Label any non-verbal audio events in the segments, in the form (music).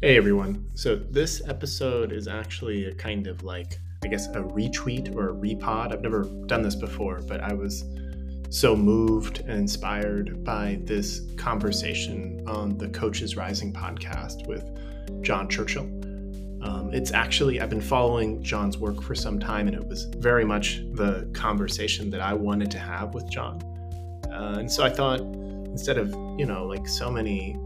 Hey everyone. So this episode is actually a kind of like, I guess, a retweet or a repod. I've never done this before, but I was so moved and inspired by this conversation on the Coaches Rising podcast with John Churchill. Um, it's actually, I've been following John's work for some time, and it was very much the conversation that I wanted to have with John. Uh, and so I thought, instead of, you know, like so many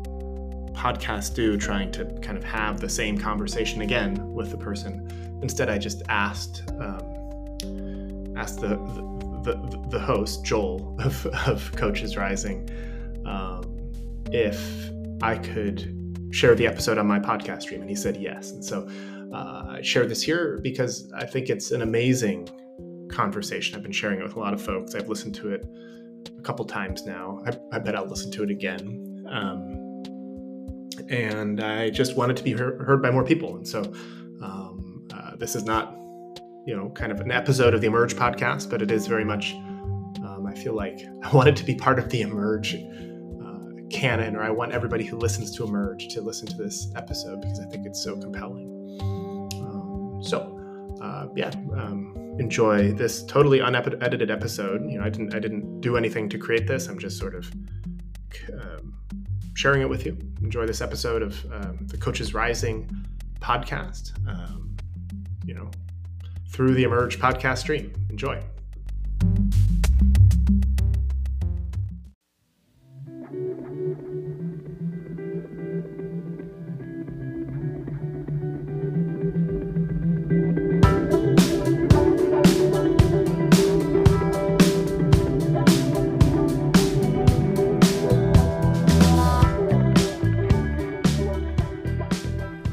podcasts do trying to kind of have the same conversation again with the person. Instead, I just asked um, asked the, the, the the host Joel (laughs) of, of Coaches Rising um, if I could share the episode on my podcast stream, and he said yes. And so uh, I share this here because I think it's an amazing conversation. I've been sharing it with a lot of folks. I've listened to it a couple times now. I, I bet I'll listen to it again. Um, and I just wanted to be heard by more people. And so um, uh, this is not, you know, kind of an episode of the Emerge podcast, but it is very much. Um, I feel like (laughs) I wanted to be part of the Emerge uh, canon, or I want everybody who listens to Emerge to listen to this episode because I think it's so compelling. Um, so, uh, yeah um, enjoy this totally unedited episode. You know, I didn't I didn't do anything to create this. I'm just sort of um, sharing it with you. Enjoy this episode of um, the Coaches Rising podcast. Um, you know, through the Emerge podcast stream. Enjoy.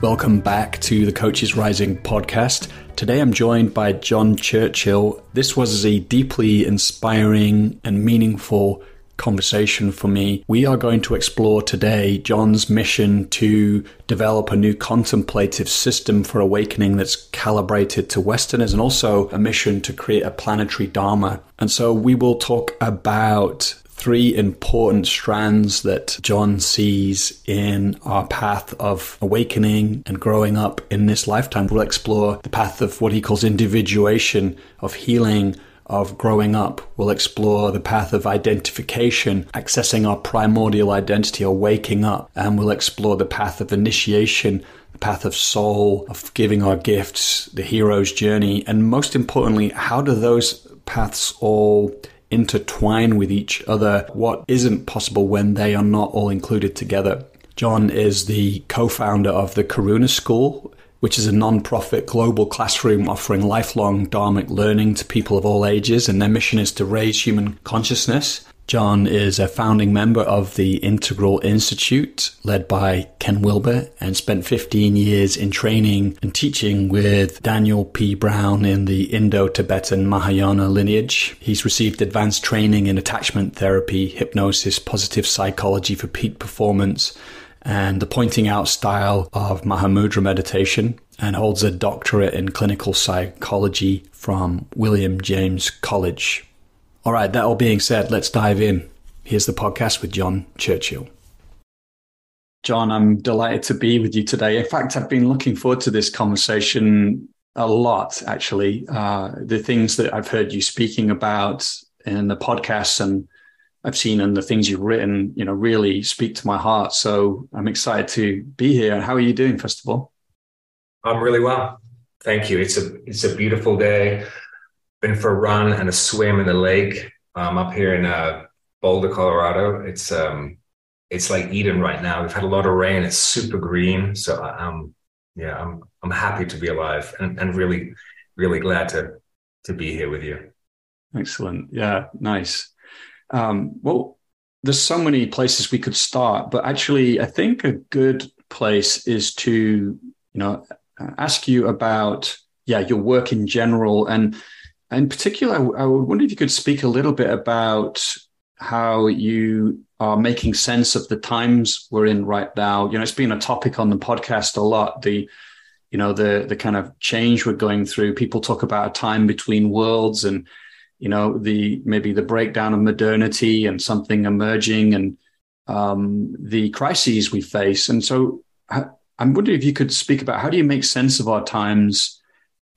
Welcome back to the Coaches Rising podcast. Today I'm joined by John Churchill. This was a deeply inspiring and meaningful conversation for me. We are going to explore today John's mission to develop a new contemplative system for awakening that's calibrated to Westerners and also a mission to create a planetary Dharma. And so we will talk about three important strands that John sees in our path of awakening and growing up in this lifetime. We'll explore the path of what he calls individuation, of healing, of growing up. We'll explore the path of identification, accessing our primordial identity or waking up. And we'll explore the path of initiation, the path of soul, of giving our gifts, the hero's journey. And most importantly, how do those paths all intertwine with each other what isn't possible when they are not all included together. John is the co founder of the Karuna School, which is a non-profit global classroom offering lifelong Dharmic learning to people of all ages, and their mission is to raise human consciousness John is a founding member of the Integral Institute, led by Ken Wilber, and spent 15 years in training and teaching with Daniel P. Brown in the Indo Tibetan Mahayana lineage. He's received advanced training in attachment therapy, hypnosis, positive psychology for peak performance, and the pointing out style of Mahamudra meditation, and holds a doctorate in clinical psychology from William James College. All right, that all being said, let's dive in. Here's the podcast with John Churchill. John, I'm delighted to be with you today. In fact, I've been looking forward to this conversation a lot, actually. Uh, the things that I've heard you speaking about in the podcast and I've seen and the things you've written, you know, really speak to my heart. So I'm excited to be here. How are you doing, first of all? I'm really well. Thank you. It's a it's a beautiful day been for a run and a swim in the lake um, up here in uh, Boulder, Colorado. It's um, it's like Eden right now. We've had a lot of rain. It's super green. So I'm yeah, I'm I'm happy to be alive and, and really really glad to to be here with you. Excellent. Yeah, nice. Um, well, there's so many places we could start, but actually, I think a good place is to you know ask you about yeah your work in general and in particular, I wonder if you could speak a little bit about how you are making sense of the times we're in right now. You know, it's been a topic on the podcast a lot. The you know the the kind of change we're going through. People talk about a time between worlds, and you know the maybe the breakdown of modernity and something emerging, and um, the crises we face. And so, I'm wondering if you could speak about how do you make sense of our times,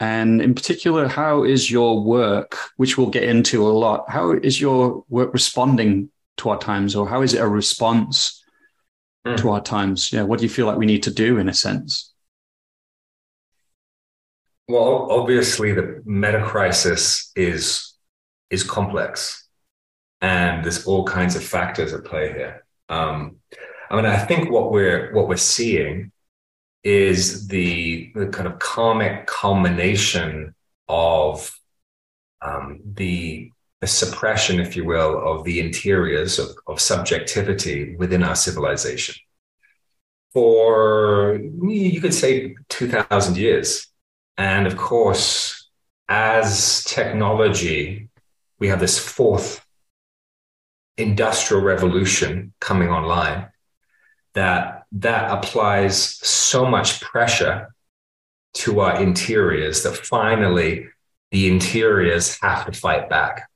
and in particular, how is your work, which we'll get into a lot, how is your work responding to our times, or how is it a response mm. to our times? Yeah, what do you feel like we need to do in a sense? Well, obviously, the meta crisis is is complex, and there's all kinds of factors at play here. Um, I mean, I think what we're what we're seeing is the, the kind of karmic culmination of um, the, the suppression, if you will, of the interiors of, of subjectivity within our civilization. For, you could say, 2,000 years. And of course, as technology, we have this fourth industrial revolution coming online that that applies so much pressure to our interiors that finally the interiors have to fight back.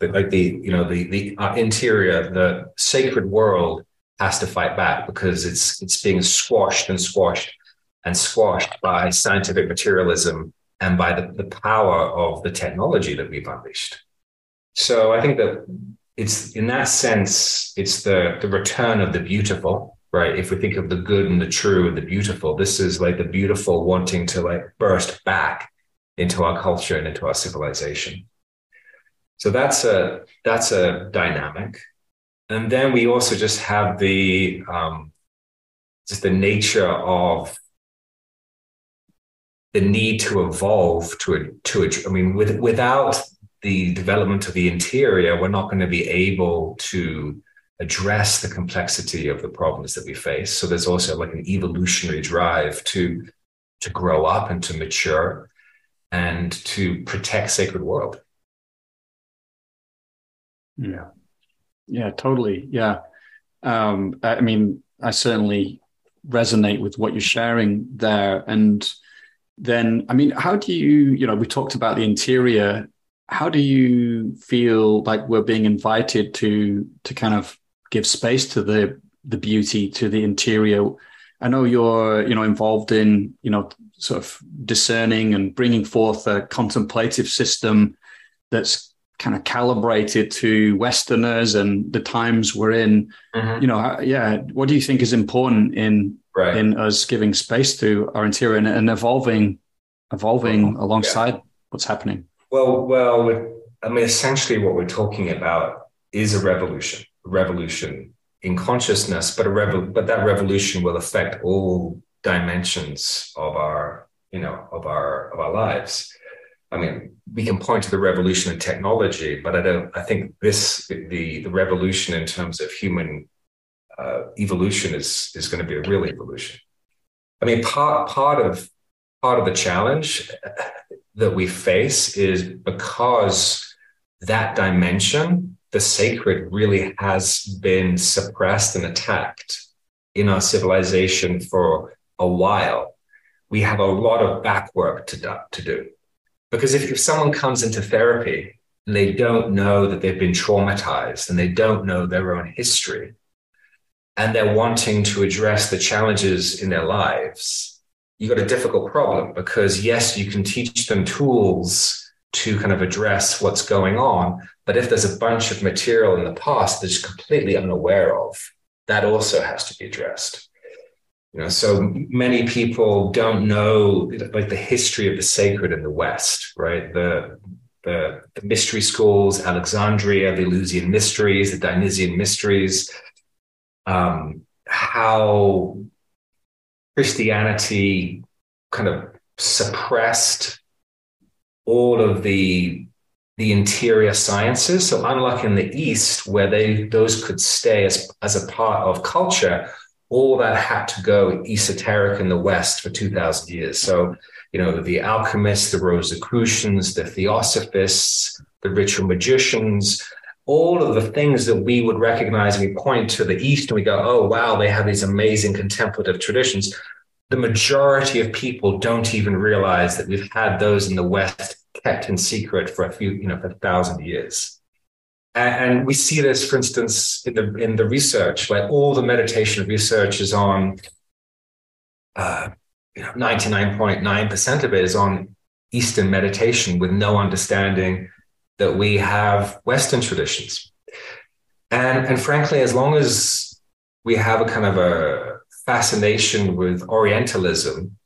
But like the you know the the uh, interior, the sacred world has to fight back because it's it's being squashed and squashed and squashed by scientific materialism and by the, the power of the technology that we've unleashed. So I think that it's in that sense, it's the the return of the beautiful right? If we think of the good and the true and the beautiful, this is like the beautiful wanting to like burst back into our culture and into our civilization. So that's a that's a dynamic, and then we also just have the um, just the nature of the need to evolve to a to. I mean, with, without the development of the interior, we're not going to be able to address the complexity of the problems that we face. So there's also like an evolutionary drive to to grow up and to mature and to protect sacred world. Yeah. Yeah, totally. Yeah. Um, I mean, I certainly resonate with what you're sharing there. And then, I mean, how do you, you know, we talked about the interior. How do you feel like we're being invited to to kind of give space to the the beauty to the interior. I know you're you know involved in you know sort of discerning and bringing forth a contemplative system that's kind of calibrated to Westerners and the times we're in. Mm-hmm. You know, yeah. What do you think is important in right. in us giving space to our interior and, and evolving, evolving alongside yeah. what's happening? Well, well, I mean, essentially, what we're talking about is a revolution revolution in consciousness, but a revo- but that revolution will affect all dimensions of our, you know, of our of our lives. I mean, we can point to the revolution in technology, but I don't. I think this the the revolution in terms of human uh, evolution is is going to be a real evolution. I mean, part part of part of the challenge that we face is because that dimension the sacred really has been suppressed and attacked in our civilization for a while. We have a lot of back work to do. To do. Because if, if someone comes into therapy and they don't know that they've been traumatized and they don't know their own history, and they're wanting to address the challenges in their lives, you've got a difficult problem because, yes, you can teach them tools to kind of address what's going on. But if there's a bunch of material in the past that's completely unaware of, that also has to be addressed. You know, so many people don't know like the history of the sacred in the West, right? The the, the mystery schools, Alexandria, the Eleusinian mysteries, the Dionysian mysteries, um, how Christianity kind of suppressed all of the the interior sciences. So unlike in the East, where they those could stay as, as a part of culture, all that had to go esoteric in the West for 2,000 years. So, you know, the alchemists, the Rosicrucians, the theosophists, the ritual magicians, all of the things that we would recognize, we point to the East and we go, oh, wow, they have these amazing contemplative traditions the majority of people don't even realize that we've had those in the West kept in secret for a few, you know, for a thousand years. And we see this, for instance, in the in the research, like all the meditation research is on uh, you know, 99.9% of it is on Eastern meditation with no understanding that we have Western traditions. And, and frankly, as long as we have a kind of a fascination with Orientalism,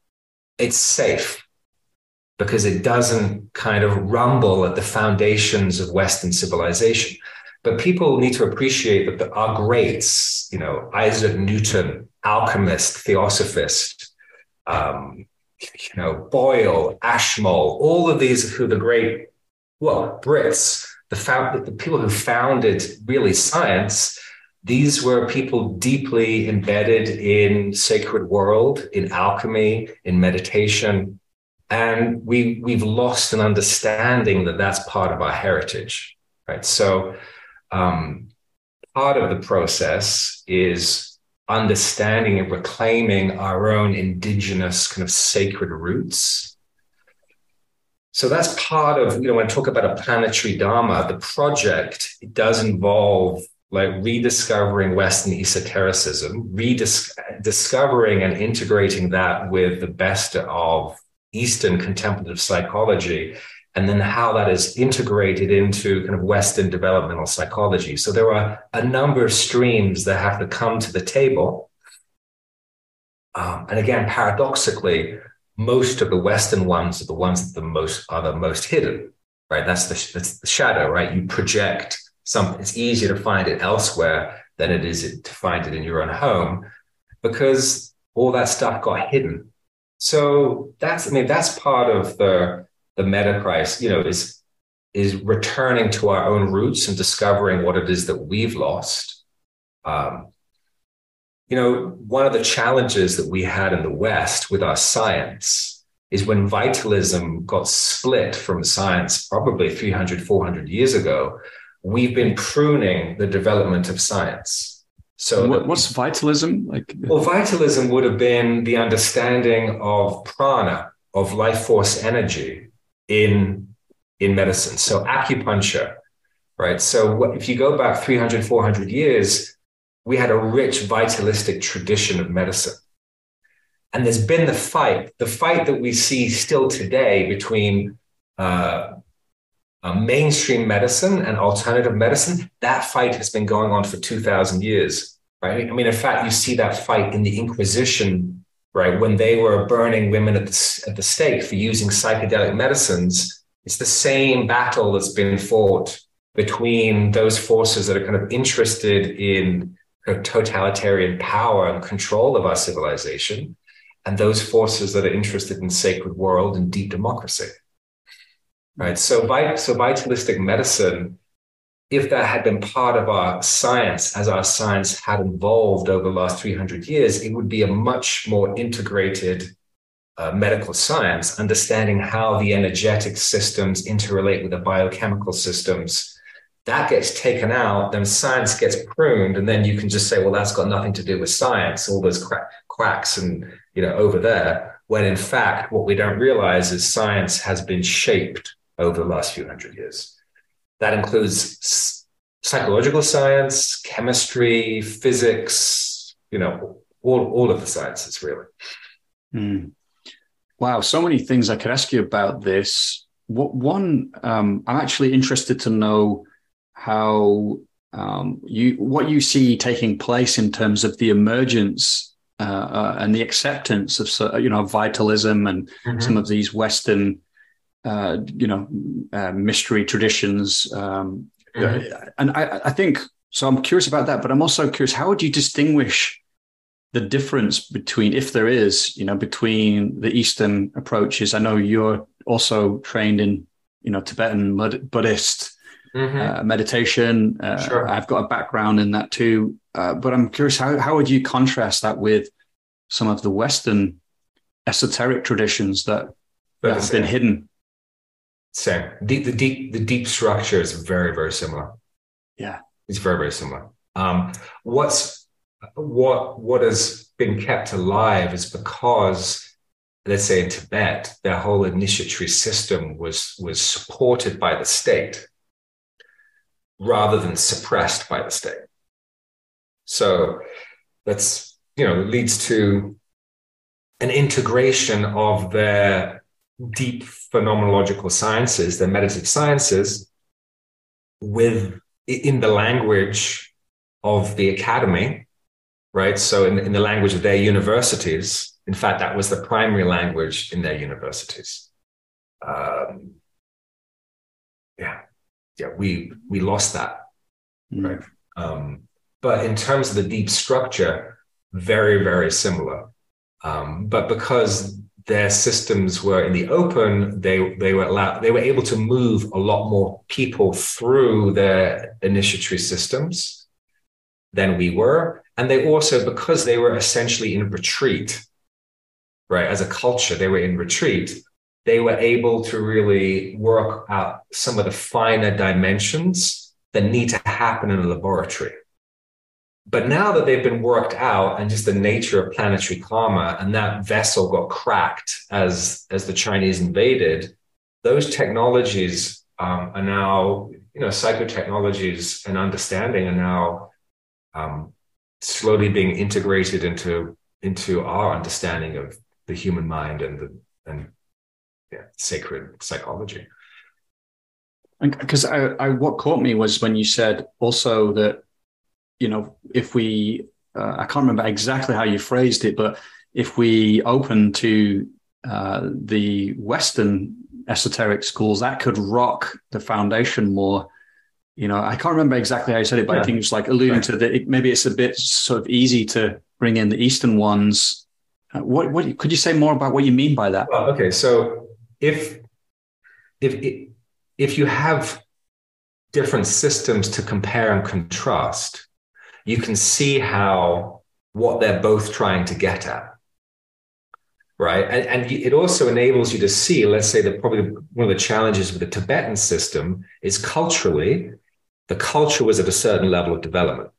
it's safe because it doesn't kind of rumble at the foundations of Western civilization. But people need to appreciate that the, our greats, you know, Isaac Newton, alchemist, theosophist, um, you know, Boyle, Ashmole, all of these who the great, well, Brits, the, found, the people who founded really science, these were people deeply embedded in sacred world, in alchemy, in meditation. And we, we've lost an understanding that that's part of our heritage, right? So um, part of the process is understanding and reclaiming our own indigenous kind of sacred roots. So that's part of, you know, when I talk about a planetary Dharma, the project, it does involve like rediscovering Western esotericism, rediscovering and integrating that with the best of Eastern contemplative psychology, and then how that is integrated into kind of Western developmental psychology. So there are a number of streams that have to come to the table. Um, and again, paradoxically, most of the Western ones are the ones that the most are the most hidden, right? That's the that's the shadow, right? You project some. It's easier to find it elsewhere than it is to find it in your own home, because all that stuff got hidden. So that's I mean that's part of the the meta crisis, you know, is is returning to our own roots and discovering what it is that we've lost. Um, you know, one of the challenges that we had in the West with our science is when vitalism got split from science probably 300, 400 years ago, we've been pruning the development of science. So, what, what's vitalism like? Well, vitalism would have been the understanding of prana, of life force energy, in in medicine. So acupuncture, right? So if you go back 300, 400 years, we had a rich vitalistic tradition of medicine. And there's been the fight, the fight that we see still today between uh, uh, mainstream medicine and alternative medicine. That fight has been going on for 2,000 years, right? I mean, in fact, you see that fight in the Inquisition right? When they were burning women at the, at the stake for using psychedelic medicines, it's the same battle that's been fought between those forces that are kind of interested in totalitarian power and control of our civilization and those forces that are interested in sacred world and deep democracy right so, so vitalistic medicine if that had been part of our science as our science had evolved over the last 300 years, it would be a much more integrated uh, medical science, understanding how the energetic systems interrelate with the biochemical systems. That gets taken out, then science gets pruned, and then you can just say, well, that's got nothing to do with science, all those quacks and, you know, over there. When in fact, what we don't realize is science has been shaped over the last few hundred years. That includes psychological science, chemistry, physics, you know, all, all of the sciences, really. Mm. Wow, so many things I could ask you about this. What, one, um, I'm actually interested to know how um, you what you see taking place in terms of the emergence uh, uh, and the acceptance of you know vitalism and mm-hmm. some of these Western uh, you know, uh, mystery traditions. Um, mm-hmm. And I, I think so. I'm curious about that, but I'm also curious how would you distinguish the difference between, if there is, you know, between the Eastern approaches? I know you're also trained in, you know, Tibetan Buddhist mm-hmm. uh, meditation. Uh, sure. I've got a background in that too. Uh, but I'm curious, how, how would you contrast that with some of the Western esoteric traditions that, that have been hidden same. The, the deep the deep structure is very very similar. Yeah, it's very very similar. Um, what's what what has been kept alive is because let's say in Tibet, their whole initiatory system was was supported by the state rather than suppressed by the state. So that's you know leads to an integration of their deep phenomenological sciences, the meditative sciences, with in the language of the academy, right? So in, in the language of their universities. In fact, that was the primary language in their universities. Um, yeah, yeah, we we lost that, mm. right? Um, but in terms of the deep structure, very very similar. Um, but because their systems were in the open, they they were allowed they were able to move a lot more people through their initiatory systems than we were. And they also, because they were essentially in retreat, right, as a culture, they were in retreat, they were able to really work out some of the finer dimensions that need to happen in a laboratory. But now that they've been worked out and just the nature of planetary karma and that vessel got cracked as, as the Chinese invaded, those technologies um, are now, you know, psychotechnologies and understanding are now um, slowly being integrated into into our understanding of the human mind and the and yeah, sacred psychology. Because I, I, what caught me was when you said also that you know, if we, uh, I can't remember exactly how you phrased it, but if we open to uh, the Western esoteric schools, that could rock the foundation more. You know, I can't remember exactly how you said it, but yeah. I think it's like alluding right. to that. It, maybe it's a bit sort of easy to bring in the Eastern ones. Uh, what, what could you say more about what you mean by that? Well, okay, so if if if you have different systems to compare and contrast, you can see how what they're both trying to get at right? And, and it also enables you to see let's say that probably one of the challenges with the tibetan system is culturally the culture was at a certain level of development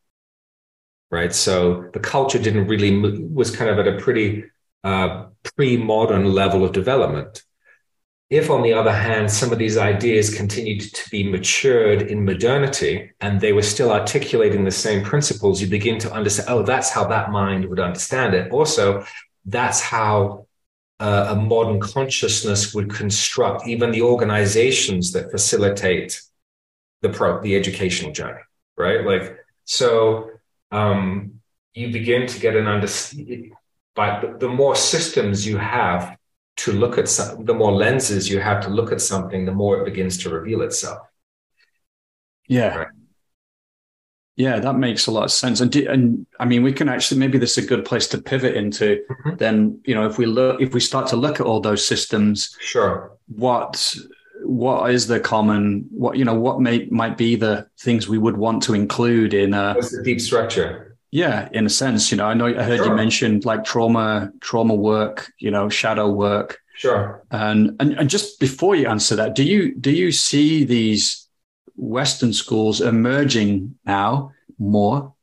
right? So the culture didn't really was kind of at a pretty uh, pre-modern level of development if, on the other hand, some of these ideas continued to be matured in modernity and they were still articulating the same principles, you begin to understand, oh, that's how that mind would understand it. Also, that's how uh, a modern consciousness would construct even the organizations that facilitate the pro the educational journey, right? Like, so um, you begin to get an understanding. But the more systems you have to look at some, the more lenses you have to look at something, the more it begins to reveal itself. Yeah. Right? Yeah, that makes a lot of sense. And, do, and I mean, we can actually maybe this is a good place to pivot into. Mm-hmm. Then you know, if we look, if we start to look at all those systems, sure. What what is the common? What you know? What may might be the things we would want to include in a What's the deep structure? Yeah, in a sense, you know, I know I heard sure. you mentioned like trauma, trauma work, you know, shadow work. Sure. And, and and just before you answer that, do you do you see these Western schools emerging now more?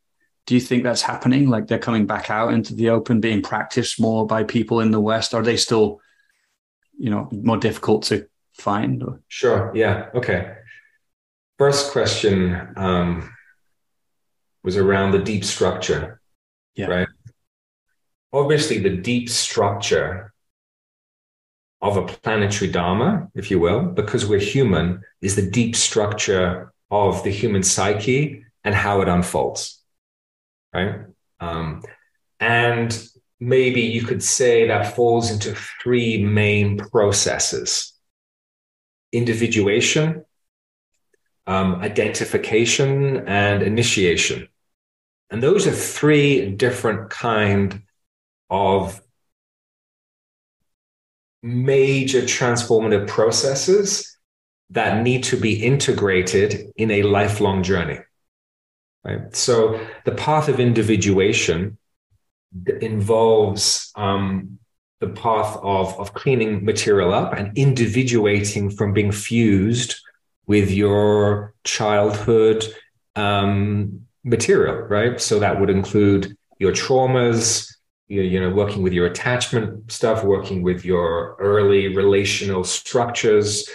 Do you think that's happening? Like they're coming back out into the open, being practiced more by people in the West? Are they still, you know, more difficult to find? Or? Sure. Yeah. Okay. First question. Um, was around the deep structure. Yeah. Right. Obviously, the deep structure of a planetary dharma, if you will, because we're human, is the deep structure of the human psyche and how it unfolds. Right. Um, and maybe you could say that falls into three main processes individuation, um, identification, and initiation. And those are three different kind of major transformative processes that need to be integrated in a lifelong journey. Right? So the path of individuation involves um, the path of, of cleaning material up and individuating from being fused with your childhood um, material, right? So that would include your traumas, you, you know, working with your attachment stuff, working with your early relational structures,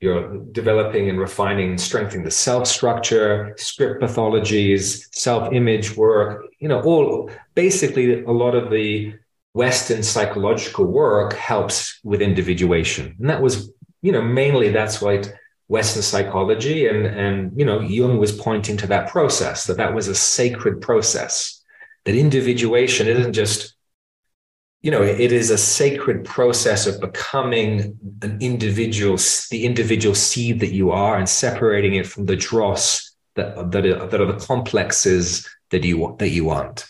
you're developing and refining and strengthening the self structure, script pathologies, self image work, you know, all basically a lot of the Western psychological work helps with individuation. And that was, you know, mainly that's what Western psychology and, and, you know, Jung was pointing to that process, that that was a sacred process, that individuation isn't just, you know, it is a sacred process of becoming an individual, the individual seed that you are and separating it from the dross that, that, are, that are the complexes that you, that you want.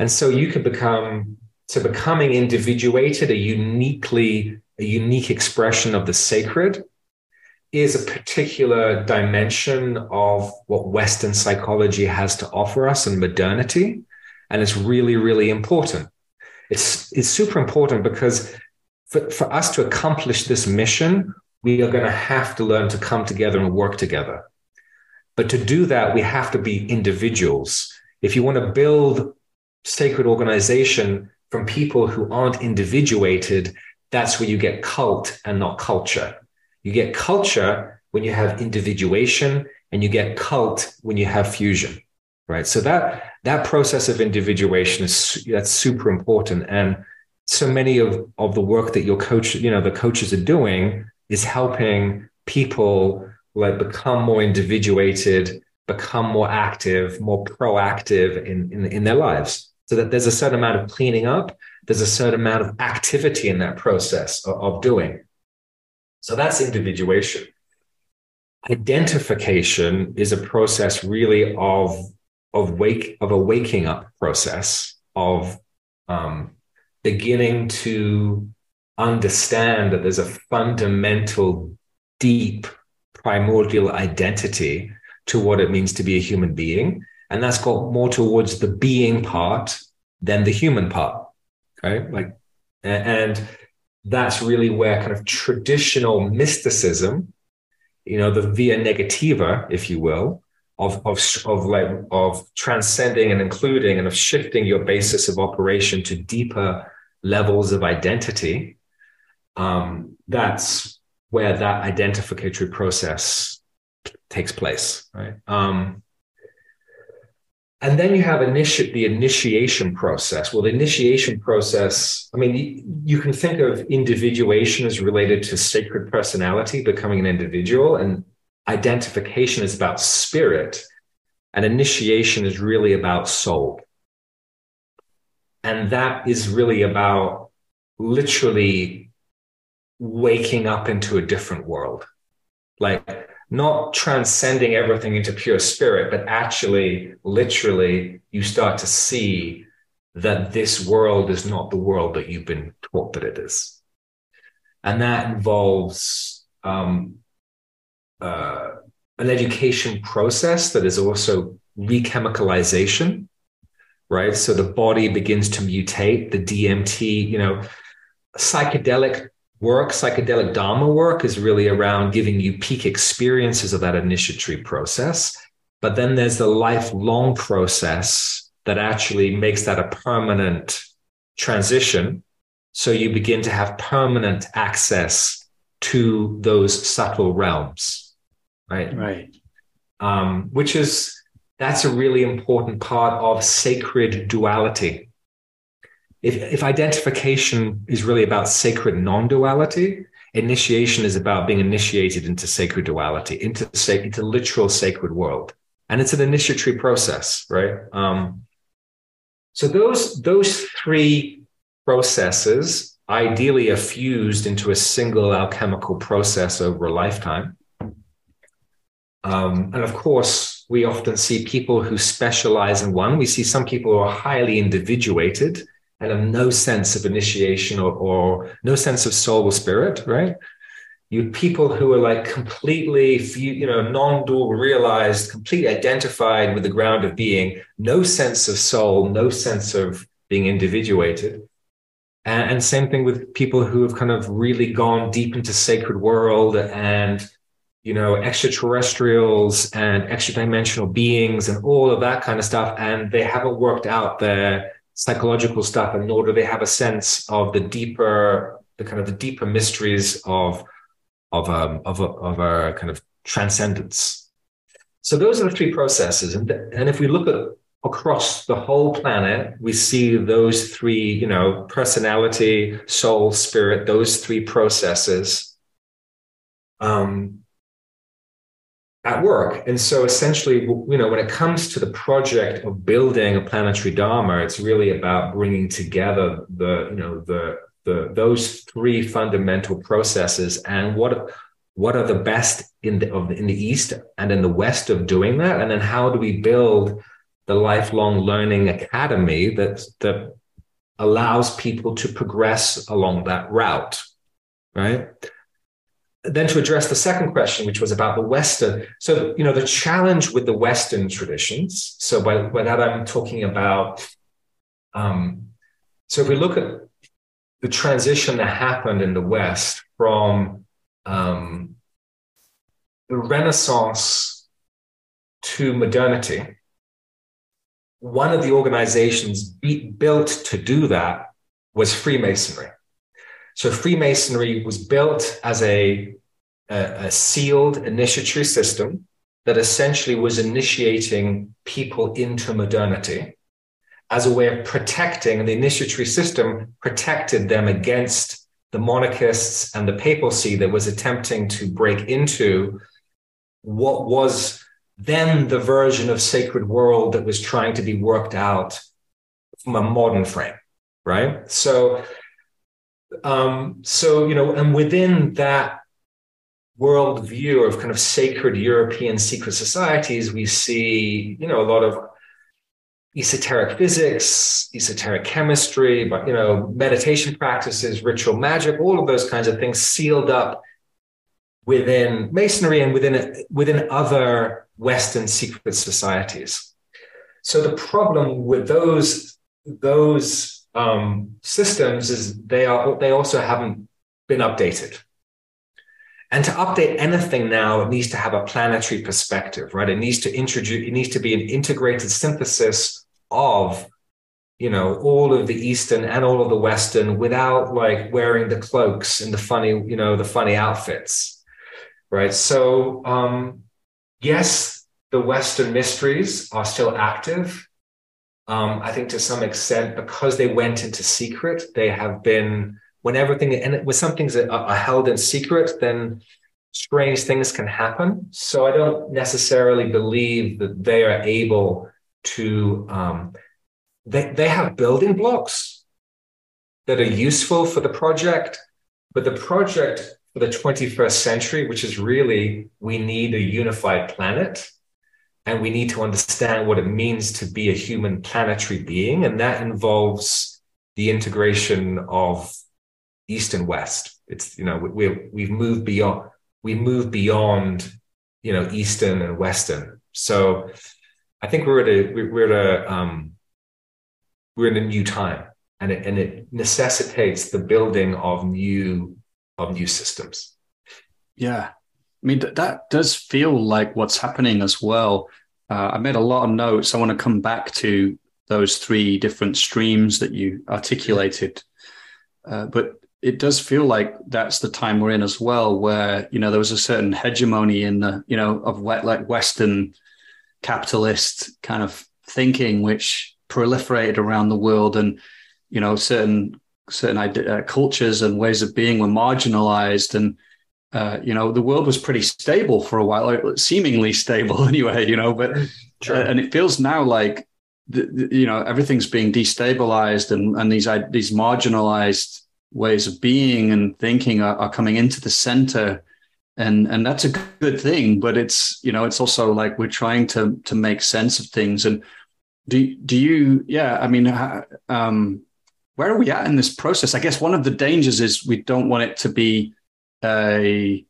And so you can become to becoming individuated, a uniquely a unique expression of the sacred is a particular dimension of what Western psychology has to offer us and modernity. And it's really, really important. It's, it's super important because for, for us to accomplish this mission, we are going to have to learn to come together and work together. But to do that, we have to be individuals. If you want to build sacred organization from people who aren't individuated, that's where you get cult and not culture. You get culture when you have individuation, and you get cult when you have fusion, right? So that that process of individuation is that's super important, and so many of of the work that your coach, you know, the coaches are doing is helping people like become more individuated, become more active, more proactive in in, in their lives so that there's a certain amount of cleaning up, there's a certain amount of activity in that process of, of doing. So that's individuation. Identification is a process really of, of wake of a waking up process of um, beginning to understand that there's a fundamental, deep, primordial identity to what it means to be a human being and that's got more towards the being part than the human part. Okay. Like, and that's really where kind of traditional mysticism, you know, the via negativa, if you will, of, of, of like, of transcending and including and of shifting your basis of operation to deeper levels of identity. Um, that's where that identificatory process takes place, right? Um, and then you have initi- the initiation process. Well, the initiation process, I mean, you can think of individuation as related to sacred personality, becoming an individual, and identification is about spirit, and initiation is really about soul. And that is really about literally waking up into a different world. Like not transcending everything into pure spirit, but actually, literally, you start to see that this world is not the world that you've been taught that it is. And that involves um, uh, an education process that is also rechemicalization, right? So the body begins to mutate, the DMT, you know, psychedelic work, psychedelic Dharma work, is really around giving you peak experiences of that initiatory process. But then there's the lifelong process that actually makes that a permanent transition. So you begin to have permanent access to those subtle realms, right? Right. Um, which is that's a really important part of sacred duality if, if identification is really about sacred non-duality, initiation is about being initiated into sacred duality, into into literal sacred world, and it's an initiatory process, right? Um, so those those three processes ideally are fused into a single alchemical process over a lifetime. Um, and of course, we often see people who specialize in one. We see some people who are highly individuated and have no sense of initiation or, or no sense of soul or spirit, right? You people who are like completely, you know, non-dual realized, completely identified with the ground of being, no sense of soul, no sense of being individuated. And, and same thing with people who have kind of really gone deep into sacred world and you know, extraterrestrials and extra dimensional beings and all of that kind of stuff. And they haven't worked out their psychological stuff and nor do they have a sense of the deeper the kind of the deeper mysteries of of um of a, of a kind of transcendence. So those are the three processes and and if we look at across the whole planet, we see those three, you know, personality, soul, spirit, those three processes. Um, at work. And so essentially, you know, when it comes to the project of building a planetary dharma, it's really about bringing together the, you know, the, the those three fundamental processes and what what are the best in the of the, in the east and in the west of doing that and then how do we build the lifelong learning academy that that allows people to progress along that route right then to address the second question which was about the western so you know the challenge with the western traditions so by, by that i'm talking about um, so if we look at the transition that happened in the west from um, the renaissance to modernity one of the organizations be, built to do that was Freemasonry. So Freemasonry was built as a, a, a sealed initiatory system that essentially was initiating people into modernity as a way of protecting and the initiatory system protected them against the monarchists and the papacy that was attempting to break into what was then the version of sacred world that was trying to be worked out from a modern frame, right? So, um, so you know, and within that worldview of kind of sacred European secret societies, we see, you know, a lot of esoteric physics, esoteric chemistry, but you know, meditation practices, ritual magic, all of those kinds of things sealed up within masonry and within within other Western secret societies. So the problem with those those um, systems is they are they also haven't been updated. And to update anything now, it needs to have a planetary perspective, right? It needs to introduce, it needs to be an integrated synthesis of, you know, all of the Eastern and all of the Western without like wearing the cloaks and the funny, you know, the funny outfits, right? So, um, yes, the Western mysteries are still active. Um, I think to some extent, because they went into secret, they have been, when everything, and when some things are, are held in secret, then strange things can happen. So I don't necessarily believe that they are able to, um, they, they have building blocks that are useful for the project, but the project for the 21st century, which is really we need a unified planet. And we need to understand what it means to be a human planetary being. And that involves the integration of East and West. It's, you know, we, we've moved beyond, we move beyond, you know, Eastern and Western. So I think we're at a, we're at a, um, we're in a new time and it, and it necessitates the building of new of new systems. Yeah. I mean, that does feel like what's happening as well. Uh, I made a lot of notes. I want to come back to those three different streams that you articulated. Uh, but it does feel like that's the time we're in as well, where, you know, there was a certain hegemony in the, you know, of like Western capitalist kind of thinking, which proliferated around the world and, you know, certain certain uh, cultures and ways of being were marginalized and uh, you know the world was pretty stable for a while seemingly stable (laughs) anyway you know but sure. uh, and it feels now like the, the, you know everything's being destabilized and and these these marginalized ways of being and thinking are, are coming into the center and and that's a good thing but it's you know it's also like we're trying to to make sense of things and do do you yeah i mean um where are we at in this process? I guess one of the dangers is we don't want it to be a,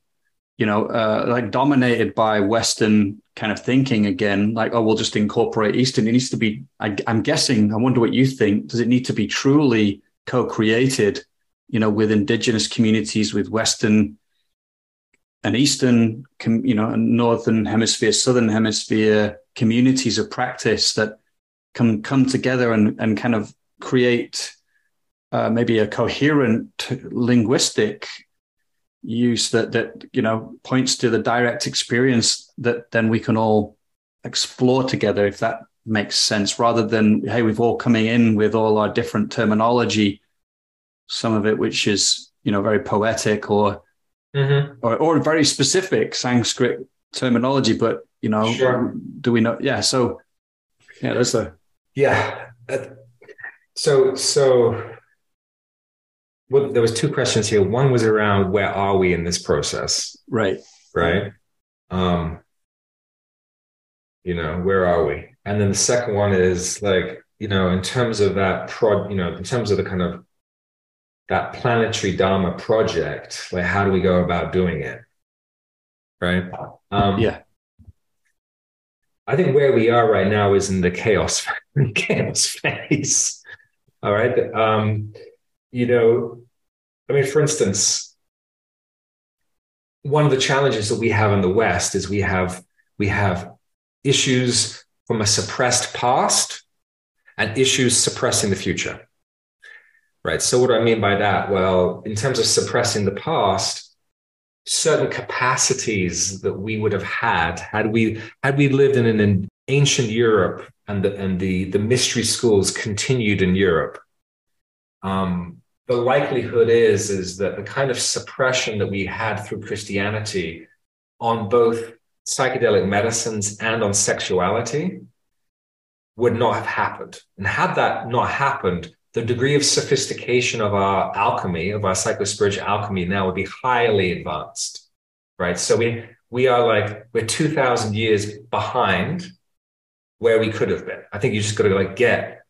you know, uh, like dominated by Western kind of thinking again. Like, oh, we'll just incorporate Eastern. It needs to be. I, I'm guessing. I wonder what you think. Does it need to be truly co-created? You know, with indigenous communities, with Western and Eastern, you know, Northern Hemisphere, Southern Hemisphere communities of practice that can come together and and kind of create uh, maybe a coherent linguistic use that that you know points to the direct experience that then we can all explore together if that makes sense rather than, hey, we've all coming in with all our different terminology, some of it which is, you know, very poetic or mm-hmm. or, or very specific Sanskrit terminology, but you know, sure. do we know? Yeah. So yeah, that's a yeah. Uh, so so well, there was two questions here. One was around where are we in this process? Right. Right. Um, you know, where are we? And then the second one is like, you know, in terms of that prod, you know, in terms of the kind of that planetary Dharma project, like how do we go about doing it? Right. Um, yeah. I think where we are right now is in the chaos, (laughs) chaos phase. All right. Um, you know, I mean, for instance, one of the challenges that we have in the West is we have we have issues from a suppressed past and issues suppressing the future. Right. So what do I mean by that? Well, in terms of suppressing the past, certain capacities that we would have had had we had we lived in an ancient Europe and the and the the mystery schools continued in Europe um, the likelihood is is that the kind of suppression that we had through Christianity on both psychedelic medicines and on sexuality would not have happened. And had that not happened, the degree of sophistication of our alchemy, of our psychospiritual alchemy now would be highly advanced. Right. So we we are like we're 2000 years behind where we could have been. I think you just got to like get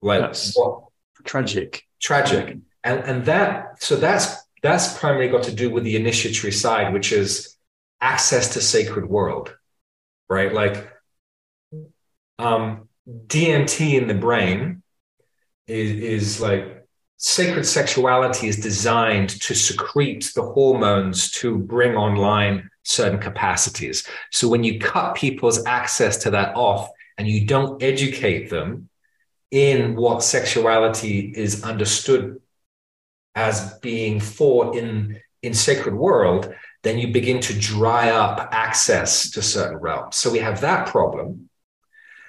like That's what tragic tragic. And, and that, so that's, that's primarily got to do with the initiatory side, which is access to sacred world, right? Like um, DMT in the brain is, is like sacred sexuality is designed to secrete the hormones to bring online certain capacities. So when you cut people's access to that off and you don't educate them in what sexuality is understood as being for in in sacred world then you begin to dry up access to certain realms. So we have that problem.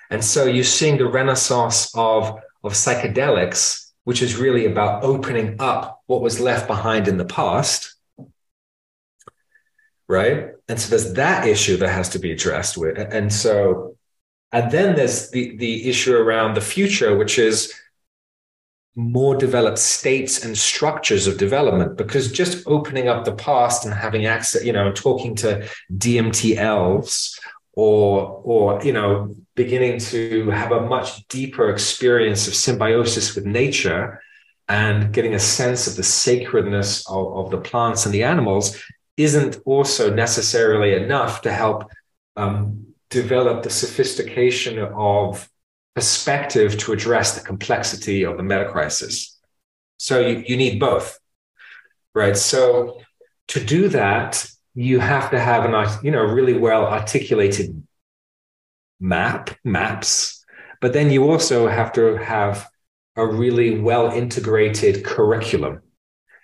And so you're seeing the renaissance of of psychedelics which is really about opening up what was left behind in the past right? And so there's that issue that has to be addressed with. And so and then there's the, the issue around the future, which is more developed states and structures of development because just opening up the past and having access, you know, talking to DMT elves or or you know beginning to have a much deeper experience of symbiosis with nature and getting a sense of the sacredness of, of the plants and the animals isn't also necessarily enough to help um, develop the sophistication of perspective to address the complexity of the meta crisis. So you, you need both, right? So to do that, you have to have an you know really well articulated map maps, but then you also have to have a really well integrated curriculum.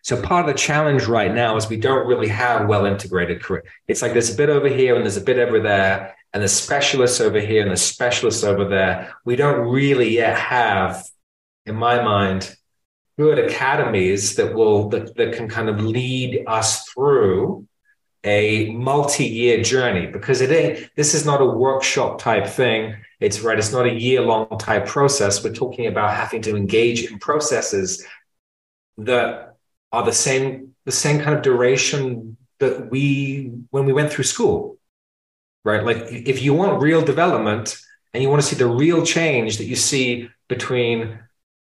So part of the challenge right now is we don't really have well integrated curriculum. It's like there's a bit over here and there's a bit over there, and the specialists over here and the specialists over there. We don't really yet have, in my mind, good academies that will that, that can kind of lead us through a multi-year journey. Because it ain't this is not a workshop type thing. It's right it's not a year long type process. We're talking about having to engage in processes that are the same the same kind of duration that we when we went through school right? Like if you want real development and you want to see the real change that you see between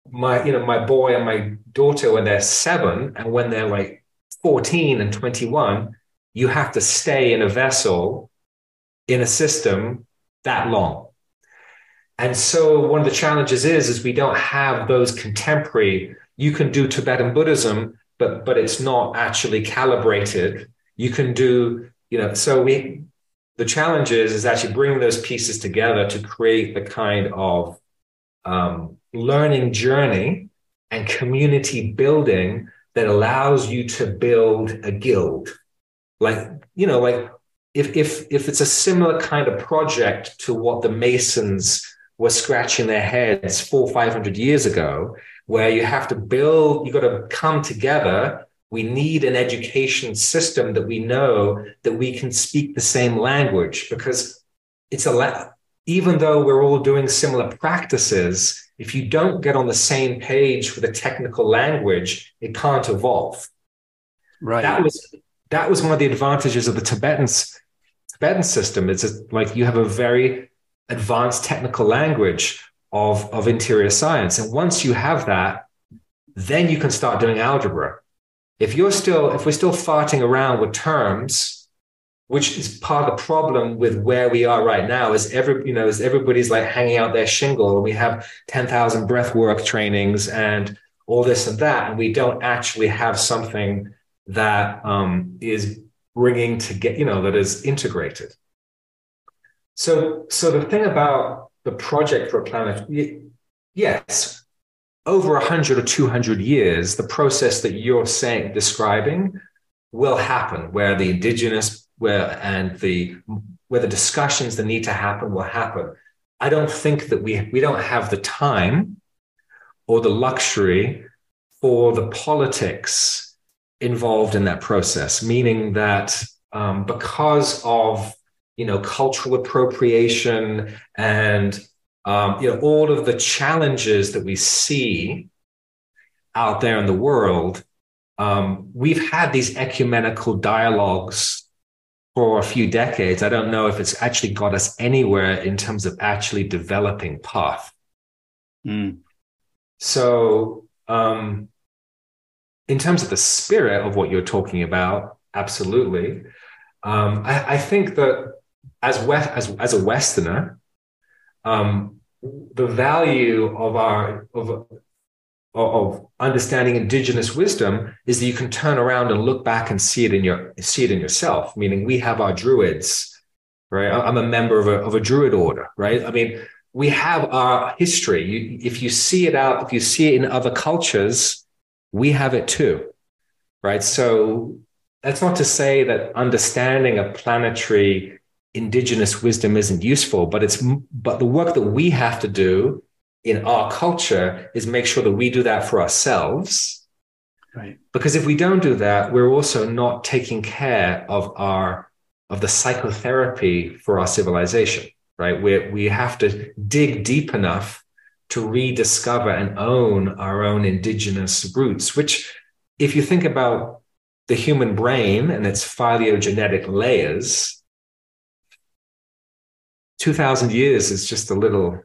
my, you know, my boy and my daughter when they're seven and when they're like 14 and 21, you have to stay in a vessel in a system that long. And so one of the challenges is, is we don't have those contemporary, you can do Tibetan Buddhism, but but it's not actually calibrated. You can do, you know, so we the challenge is, is actually bringing those pieces together to create the kind of um, learning journey and community building that allows you to build a guild. Like, you know, like if, if, if it's a similar kind of project to what the Masons were scratching their heads four, 500 years ago, where you have to build, you got to come together. We need an education system that we know that we can speak the same language because it's a, even though we're all doing similar practices, if you don't get on the same page with the technical language, it can't evolve. Right. That was that was one of the advantages of the Tibetans Tibetan system. It's like you have a very advanced technical language of, of interior science. And once you have that, then you can start doing algebra. If you're still, if we're still farting around with terms, which is part of the problem with where we are right now, is every, you know, is everybody's like hanging out their shingle and we have 10,000 breath work trainings and all this and that. And we don't actually have something that um, is bringing to get, you know, that is integrated. So, so the thing about the project for a planet, yes, over 100 or 200 years, the process that you're saying, describing will happen where the indigenous, where, and the, where the discussions that need to happen will happen. I don't think that we, we don't have the time or the luxury for the politics involved in that process, meaning that um, because of you know cultural appropriation and um, you know all of the challenges that we see out there in the world, um, we've had these ecumenical dialogues for a few decades. I don't know if it's actually got us anywhere in terms of actually developing path. Mm. So, um, in terms of the spirit of what you're talking about, absolutely. Um, I, I, think that as, West, as, as a Westerner, um, the value of our of, of understanding indigenous wisdom is that you can turn around and look back and see it in your see it in yourself. Meaning, we have our druids, right? I'm a member of a of a druid order, right? I mean, we have our history. You, if you see it out, if you see it in other cultures, we have it too, right? So that's not to say that understanding a planetary indigenous wisdom isn't useful, but it's but the work that we have to do in our culture is make sure that we do that for ourselves. Right. Because if we don't do that, we're also not taking care of our of the psychotherapy for our civilization, right? We we have to dig deep enough to rediscover and own our own indigenous roots, which if you think about the human brain and its phylogenetic layers, 2000 years is just a little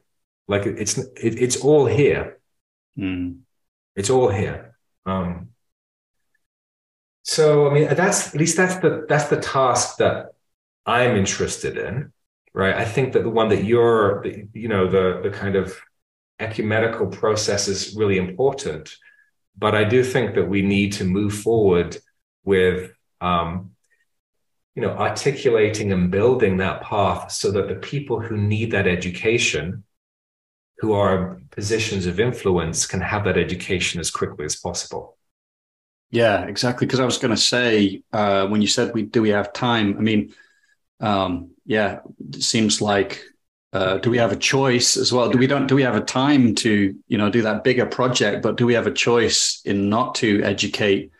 like it's it, it's all here. Mm. it's all here. Um, so i mean that's at least that's the that's the task that i'm interested in right? I think that the one that you're you know the the kind of ecumenical process is really important but i do think that we need to move forward with um, you know articulating and building that path so that the people who need that education who are in positions of influence can have that education as quickly as possible. Yeah exactly. Because i was going to say uh, when you said we do we have time i mean um, yeah it seems like uh, do we have a choice as well? Do we don't do we have a time to you know do that bigger project but do we have a choice in not to educate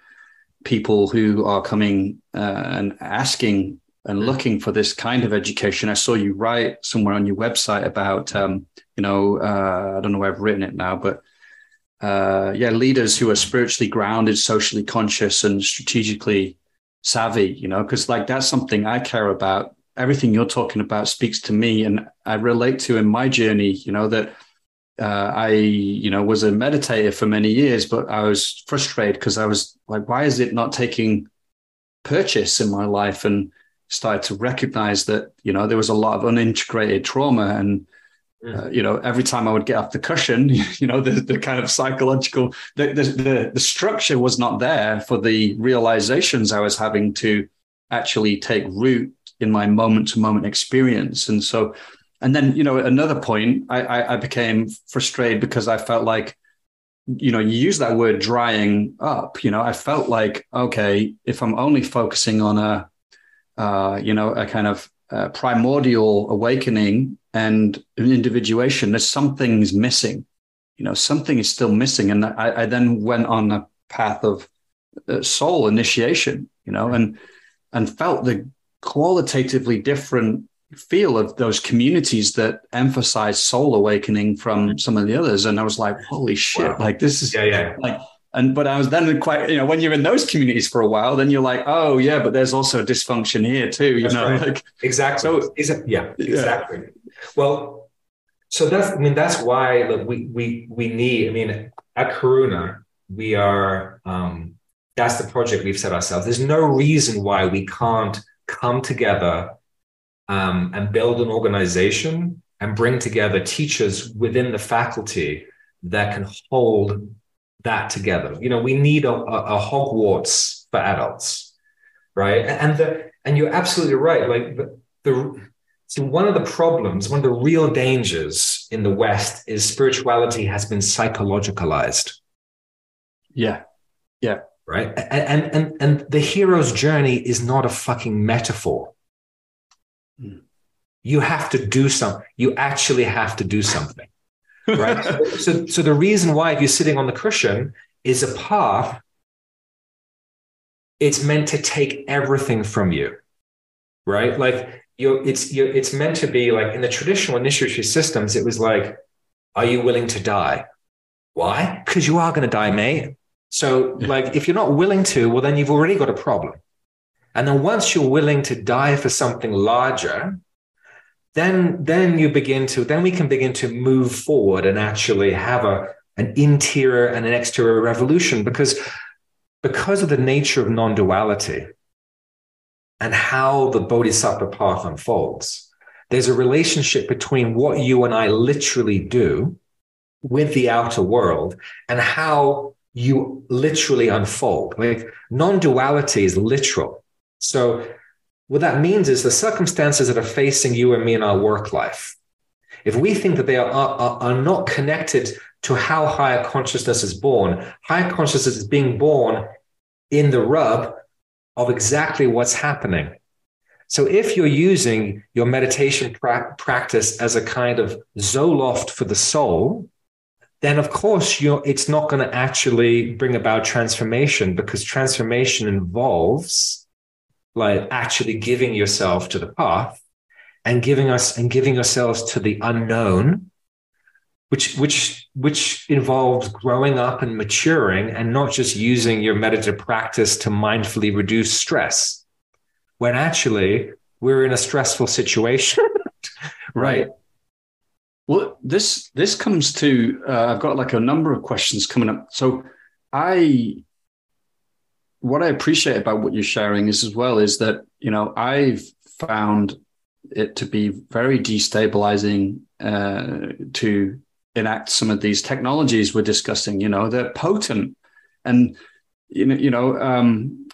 people who are coming uh, and asking and mm. looking for this kind of education. I saw you write somewhere on your website about, um, you know, uh, I don't know where I've written it now, but uh, yeah, leaders who are spiritually grounded, socially conscious, and strategically savvy. You know, because like that's something I care about. Everything you're talking about speaks to me, and I relate to in my journey. You know that uh, I, you know, was a meditator for many years, but I was frustrated because I was like, why is it not taking purchase in my life? And started to recognize that, you know, there was a lot of unintegrated trauma. And, mm. uh, you know, every time I would get off the cushion, (laughs) you know, the, the kind of psychological, the, the, the, the structure was not there for the realizations I was having to actually take root in my moment to moment experience. And so, and then, you know, another point, I, I, I became frustrated because I felt like, you know, you use that word drying up. You know, I felt like, okay, if I'm only focusing on a, uh, you know, a kind of uh, primordial awakening and individuation, there's something's missing. You know, something is still missing. And I, I then went on a path of uh, soul initiation, you know, and and felt the qualitatively different feel of those communities that emphasize soul awakening from some of the others. And I was like, holy shit, wow. like this is yeah, yeah. like and but I was then quite, you know, when you're in those communities for a while, then you're like, oh yeah, but there's also dysfunction here too, you that's know, right. like exactly. So is it yeah, exactly. Yeah. Well, so that's I mean that's why look, we we we need. I mean, at Karuna, we are. um That's the project we've set ourselves. There's no reason why we can't come together um, and build an organization and bring together teachers within the faculty that can hold that together. You know, we need a, a, a Hogwarts for adults, right? And the and you're absolutely right. Like the, the so one of the problems, one of the real dangers in the West is spirituality has been psychologicalized. Yeah. Yeah. Right. And and and the hero's journey is not a fucking metaphor. You have to do something. You actually have to do something right? (laughs) so, so the reason why if you're sitting on the cushion is a path, it's meant to take everything from you, right? Like you're, it's you're, it's meant to be like in the traditional initiatory systems, it was like, are you willing to die? Why? Because you are going to die, mate. So, like, if you're not willing to, well, then you've already got a problem. And then once you're willing to die for something larger, then then you begin to then we can begin to move forward and actually have a an interior and an exterior revolution because because of the nature of non-duality and how the bodhisattva path unfolds there's a relationship between what you and I literally do with the outer world and how you literally unfold. Like non-duality is literal so what that means is the circumstances that are facing you and me in our work life, if we think that they are, are, are not connected to how higher consciousness is born, higher consciousness is being born in the rub of exactly what's happening. So if you're using your meditation pra- practice as a kind of zoloft for the soul, then of course it's not going to actually bring about transformation because transformation involves like actually giving yourself to the path and giving us and giving ourselves to the unknown which which which involves growing up and maturing and not just using your meditative practice to mindfully reduce stress. When actually we're in a stressful situation. (laughs) Right. Well this this comes to uh, i've got like a number of questions coming up. So i what I appreciate about what you're sharing is as well is that you know I've found it to be very destabilizing uh, to enact some of these technologies we're discussing. You know, they're potent, and you know, you know, um,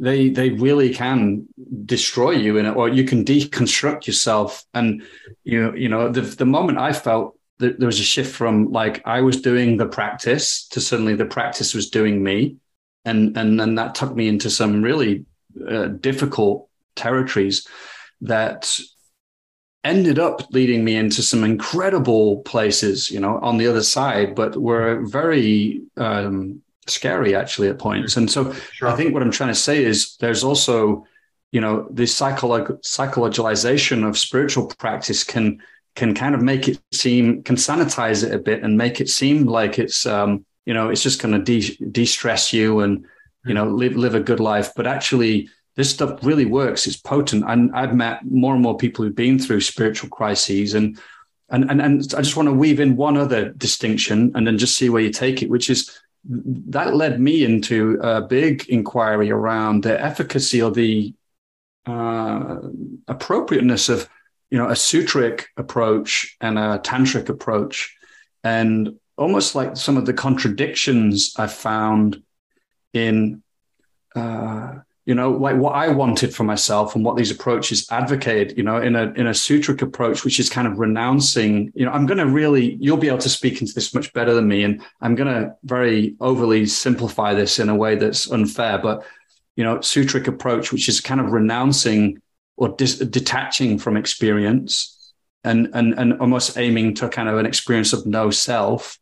they they really can destroy you in it, or you can deconstruct yourself. And you know, you know, the the moment I felt that there was a shift from like I was doing the practice to suddenly the practice was doing me and and and that took me into some really uh, difficult territories that ended up leading me into some incredible places you know on the other side but were very um, scary actually at points and so sure. i think what i'm trying to say is there's also you know the psycholo- psychologization of spiritual practice can can kind of make it seem can sanitize it a bit and make it seem like it's um, you know it's just going to de de-stress you and you know live live a good life. But actually this stuff really works. It's potent. And i've met more and more people who've been through spiritual crises and and and, and i just want to weave in one other distinction and then just see where you take it which is that led me into a big inquiry around the efficacy or the uh, appropriateness of you know a sutric approach and a tantric approach. And almost like some of the contradictions I found in, uh, you know, like what I wanted for myself and what these approaches advocate, you know, in a in a sutric approach, which is kind of renouncing, you know, I'm going to really, you'll be able to speak into this much better than me, and I'm going to very overly simplify this in a way that's unfair, but you know, sutric approach, which is kind of renouncing or dis- detaching from experience and, and, and almost aiming to kind of an experience of no self.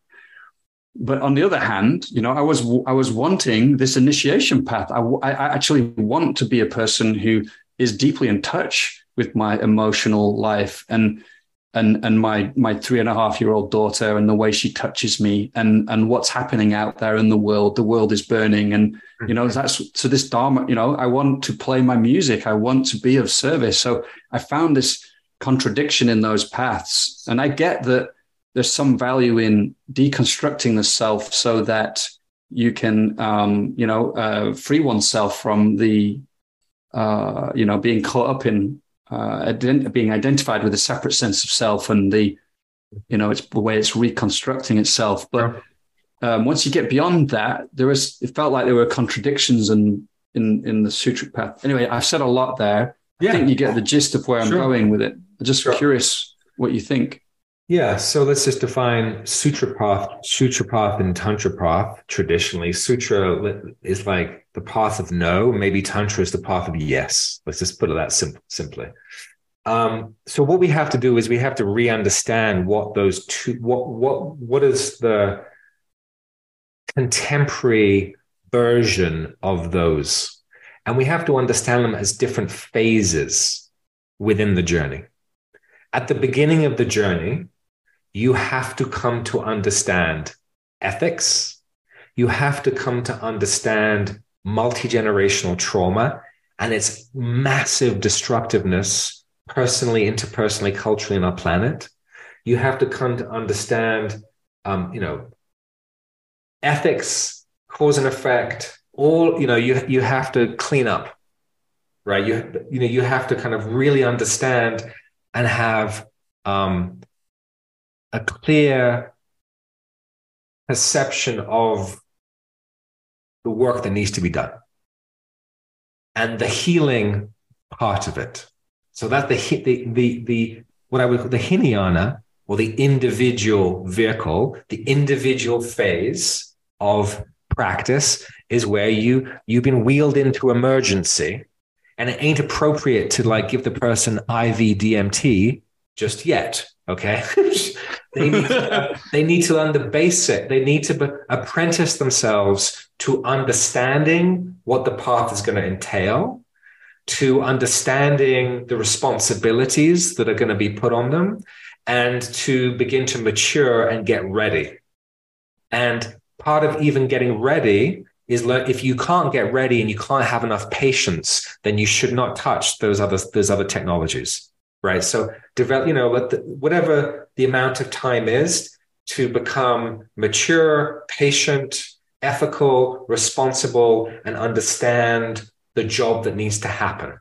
But on the other hand, you know, I was I was wanting this initiation path. I, I actually want to be a person who is deeply in touch with my emotional life and and and my my three and a half year old daughter and the way she touches me and and what's happening out there in the world. The world is burning. And you know that's so this dharma you know i want to play my music. I want to be of service. So i found this contradiction in those paths. And i get that there's some value in deconstructing the self so that you can um, you know uh, free oneself from the uh, you know being caught up in uh, ident- being identified with a separate sense of self and the you know it's the way it's reconstructing itself. But um, once you get beyond that there was it felt like there were contradictions and in in the sutric path. Anyway i've said a lot there. Yeah. i think you get the gist of where i'm going with it. I'm just sure. curious what you think yeah, so let's just define sutra path, sutra path and tantra path. Traditionally, sutra is like the path of no. Maybe tantra is the path of yes. Let's just put it that simple, simply. Um, so what we have to do is we have to re-understand what those two, what what what is the contemporary version of those, and we have to understand them as different phases within the journey. At the beginning of the journey, you have to come to understand ethics. You have to come to understand multi generational trauma and its massive destructiveness, personally, interpersonally, culturally, on our planet. You have to come to understand, um, you know, ethics, cause and effect. All you know, you you have to clean up, right? You you know, you have to kind of really understand and have um, a clear perception of the work that needs to be done and the healing part of it. So that the the the, the what I would call the hinayana or the individual vehicle, the individual phase of practice is where you you've been wheeled into emergency and it ain't appropriate to like give the person IV DMT just yet. Okay. (laughs) They need to, (laughs) they need to learn the basic. They need to apprentice themselves to understanding what the path is going to entail, to understanding the responsibilities that are going to be put on them, and to begin to mature and get ready. And part of even getting ready is if you can't get ready and you can't have enough patience, then you should not touch those other those other technologies right? So develop, you know, let the, whatever the amount of time is to become mature, patient, ethical, responsible, and understand the job that needs to happen.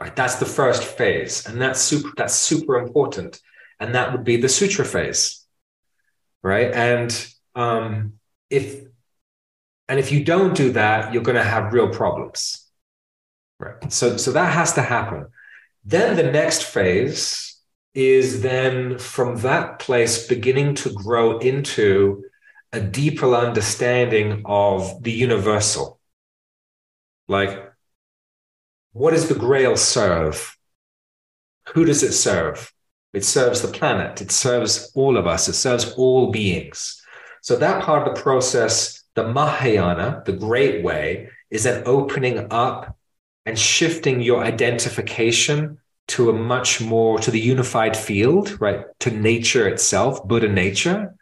Right, that's the first phase, and that's super. That's super important, and that would be the sutra phase, right? And um, if and if you don't do that, you're going to have real problems, right? So so that has to happen. Then the next phase is then from that place beginning to grow into a deeper understanding of the universal. Like, what does the grail serve? Who does it serve? It serves the planet, it serves all of us, it serves all beings. So, that part of the process, the Mahayana, the great way, is then opening up and shifting your identification to a much more to the unified field, right? To nature itself, Buddha nature,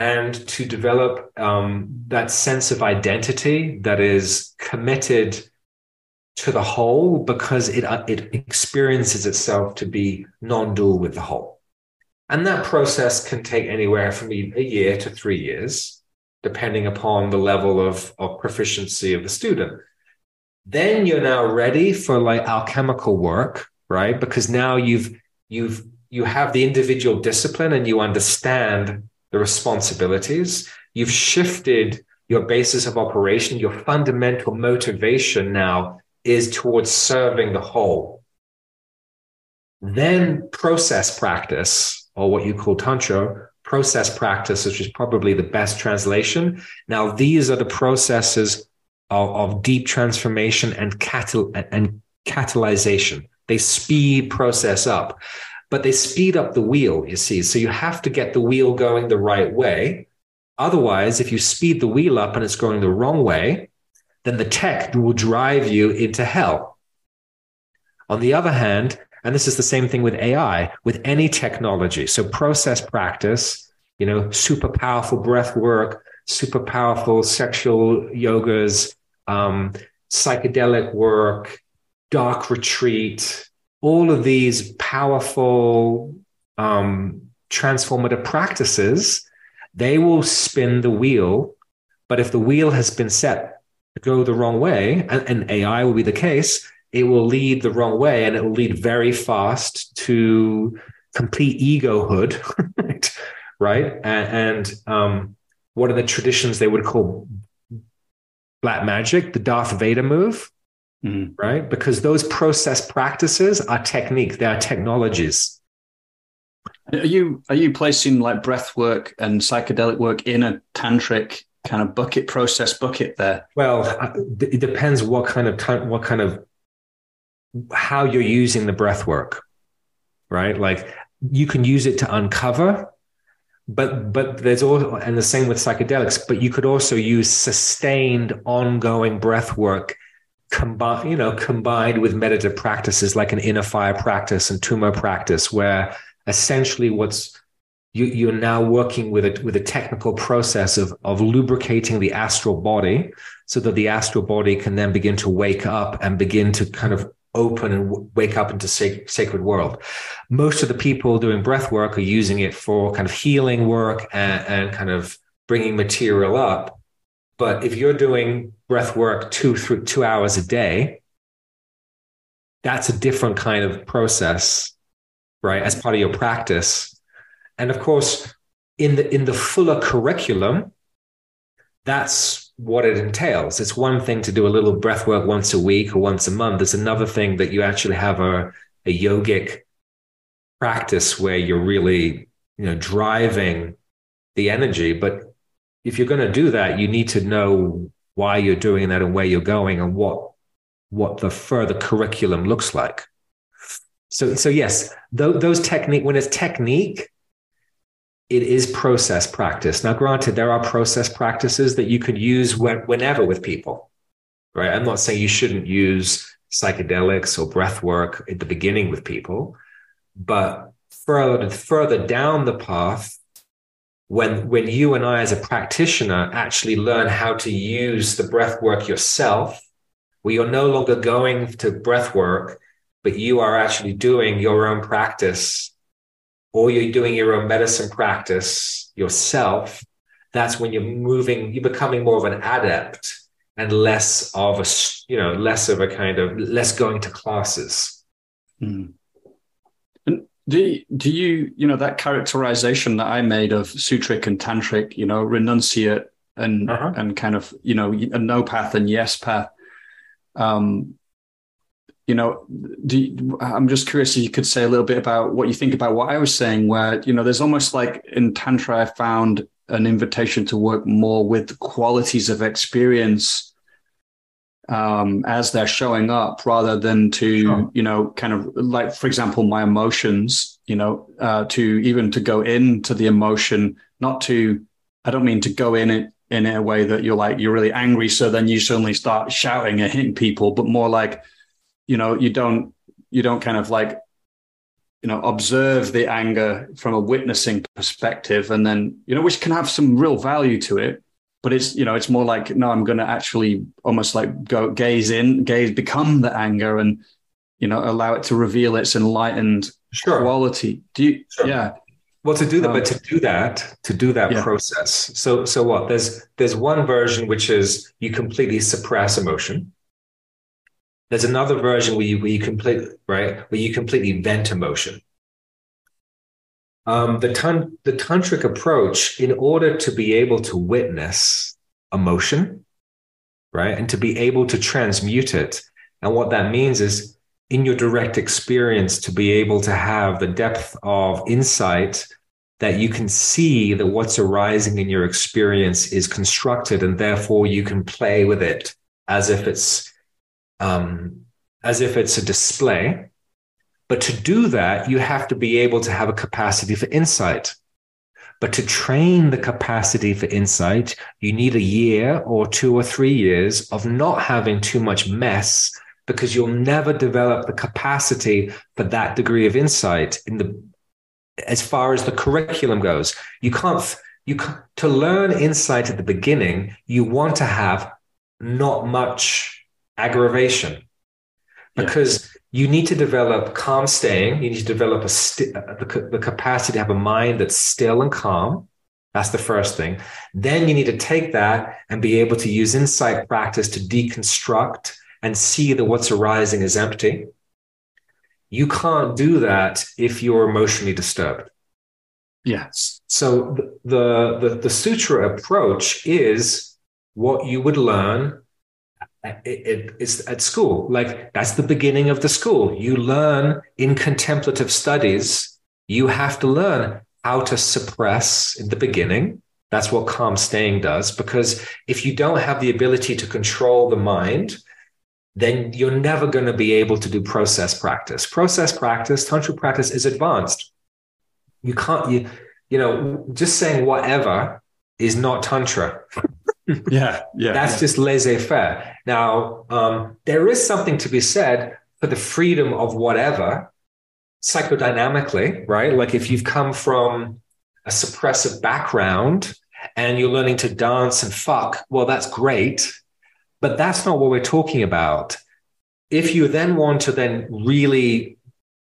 and to develop um, that sense of identity that is committed to the whole because it uh, it experiences itself to be non-dual with the whole. And that process can take anywhere from a year to three years, depending upon the level of, of proficiency of the student. Then you're now ready for like alchemical work, right? Because now you've you've you have the individual discipline and you understand the responsibilities. You've shifted your basis of operation, your fundamental motivation now is towards serving the whole. Then process practice, or what you call tantra, process practice, which is probably the best translation. Now, these are the processes of, of deep transformation and, catal- and catalyzation. They speed process up, but they speed up the wheel, you see. So you have to get the wheel going the right way. Otherwise, if you speed the wheel up and it's going the wrong way, then the tech will drive you into hell. On the other hand, and this is the same thing with AI, with any technology. So process practice, you know, super powerful breath work, super powerful sexual yogas, um, psychedelic work, dark retreat, all of these powerful um, transformative practices, they will spin the wheel. But if the wheel has been set to go the wrong way, and, and AI will be the case, it will lead the wrong way and it will lead very fast to complete egohood, (laughs) right? And, and um, what are the traditions they would call black magic, the Darth Vader move, mm. right? Because those process practices are technique, they are technologies. Are you are you placing like breath work and psychedelic work in a tantric kind of bucket process bucket there? Well, it depends what kind of what kind of how you're using the breath work, right? Like you can use it to uncover but but there's also and the same with psychedelics but you could also use sustained ongoing breath work combined you know combined with meditative practices like an inner fire practice and tummo practice where essentially what's you, you're now working with a with a technical process of of lubricating the astral body so that the astral body can then begin to wake up and begin to kind of open and w- wake up into sac- sacred world. Most of the people doing breath work are using it for kind of healing work and, and kind of bringing material up. But if you're doing breath work two through two hours a day, that's a different kind of process, right? As part of your practice. And of course, in the in the fuller curriculum, that's what it entails. It's one thing to do a little breath work once a week or once a month. It's another thing that you actually have a, a yogic practice where you're really, you know, driving the energy. But if you're going to do that, you need to know why you're doing that and where you're going and what what the further curriculum looks like. So, so yes, th- those technique when it's technique, it is process practice. Now, granted, there are process practices that you could use when, whenever with people, right? I'm not saying you shouldn't use psychedelics or breath work at the beginning with people, but further further down the path, when when you and I as a practitioner actually learn how to use the breath work yourself, where you're no longer going to breath work, but you are actually doing your own practice or you're doing your own medicine practice yourself, that's when you're moving, you're becoming more of an adept and less of a, you know, less of a kind of, less going to classes. Mm. And do, do you, you know, that characterization that I made of sutric and tantric, you know, renunciate and, uh-huh. and kind of, you know, a no path and yes path. Um, you know, you, I'm just curious if you could say a little bit about what you think about what I was saying, where, you know, there's almost like in Tantra, I found an invitation to work more with qualities of experience um, as they're showing up rather than to, sure. you know, kind of like, for example, my emotions, you know, uh, to even to go into the emotion, not to, I don't mean to go in it in a way that you're like, you're really angry. So then you suddenly start shouting and hitting people, but more like, you know you don't you don't kind of like you know observe the anger from a witnessing perspective and then you know which can have some real value to it but it's you know it's more like no i'm going to actually almost like go gaze in gaze become the anger and you know allow it to reveal its enlightened sure. quality do you sure. yeah well to do that um, but to do that to do that yeah. process so so what there's there's one version which is you completely suppress emotion there's another version where you where you complete right where you completely vent emotion. Um, the tan- the tantric approach, in order to be able to witness emotion, right, and to be able to transmute it, and what that means is in your direct experience to be able to have the depth of insight that you can see that what's arising in your experience is constructed and therefore you can play with it as if it's um, as if it's a display. But to do that, you have to be able to have a capacity for insight. But to train the capacity for insight, you need a year or two or three years of not having too much mess because you'll never develop the capacity for that degree of insight in the as far as the curriculum goes. You can't you to learn insight at the beginning, you want to have not much aggravation because yeah. you need to develop calm staying. You need to develop a st- uh, the, the capacity to have a mind that's still and calm. That's the first thing. Then you need to take that and be able to use insight practice to deconstruct and see that what's arising is empty. You can't do that if you're emotionally disturbed. Yes. So the, the, the sutra approach is what you would learn it, it, it's at school. Like that's the beginning of the school. You learn in contemplative studies. You have to learn how to suppress in the beginning. That's what calm staying does. Because if you don't have the ability to control the mind, then you're never going to be able to do process practice. Process practice, tantra practice is advanced. You can't, you, you know, just saying whatever is not tantra. Yeah, yeah. That's yeah. just laissez faire. Now, um, there is something to be said for the freedom of whatever psychodynamically, right? Like if you've come from a suppressive background and you're learning to dance and fuck, well, that's great. But that's not what we're talking about. If you then want to then really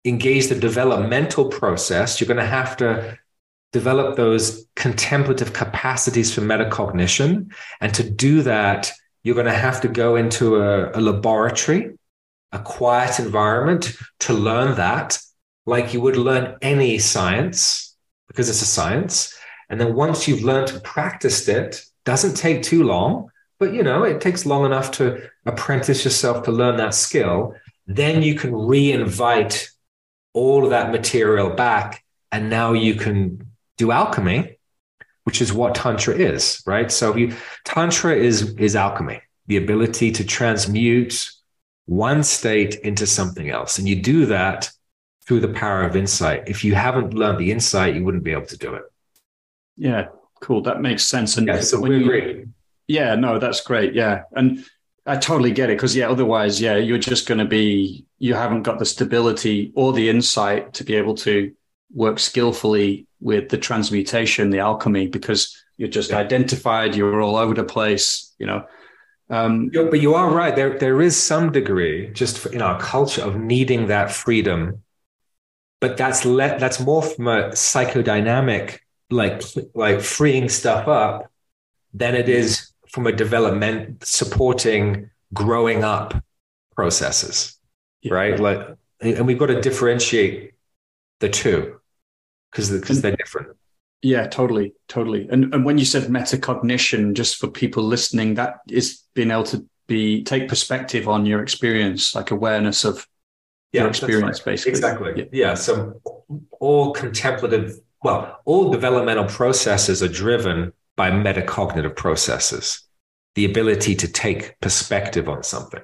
engage the developmental process, you're going to have to develop those contemplative capacities for metacognition. And to do that, you're going to have to go into a, a laboratory, a quiet environment to learn that, like you would learn any science, because it's a science. And then once you've learned and practiced it, doesn't take too long, but you know, it takes long enough to apprentice yourself to learn that skill. Then you can re-invite all of that material back. And now you can do alchemy, which is what tantra is, right? So you, tantra is is alchemy, the ability to transmute one state into something else, and you do that through the power of insight. If you haven't learned the insight, you wouldn't be able to do it. Yeah, cool. That makes sense. And yeah, so we you, agree. Yeah, no, that's great. Yeah, and I totally get it because yeah, otherwise, yeah, you're just going to be you haven't got the stability or the insight to be able to work skillfully with the transmutation, the alchemy, because you're just yeah. identified, you're all over the place, you know. Um, but you are right. There, there is some degree, just in our culture, of needing that freedom. But that's le- that's more from a psychodynamic, like like freeing stuff up, than it is from a development supporting growing up processes, yeah. right? Like, and we've got to differentiate the two because because they're different. Yeah, totally, totally. And and when you said metacognition, just for people listening, that is being able to be take perspective on your experience, like awareness of yeah, your experience, right. basically. Exactly. Yeah. yeah. So all contemplative, well, all developmental processes are driven by metacognitive processes. The ability to take perspective on something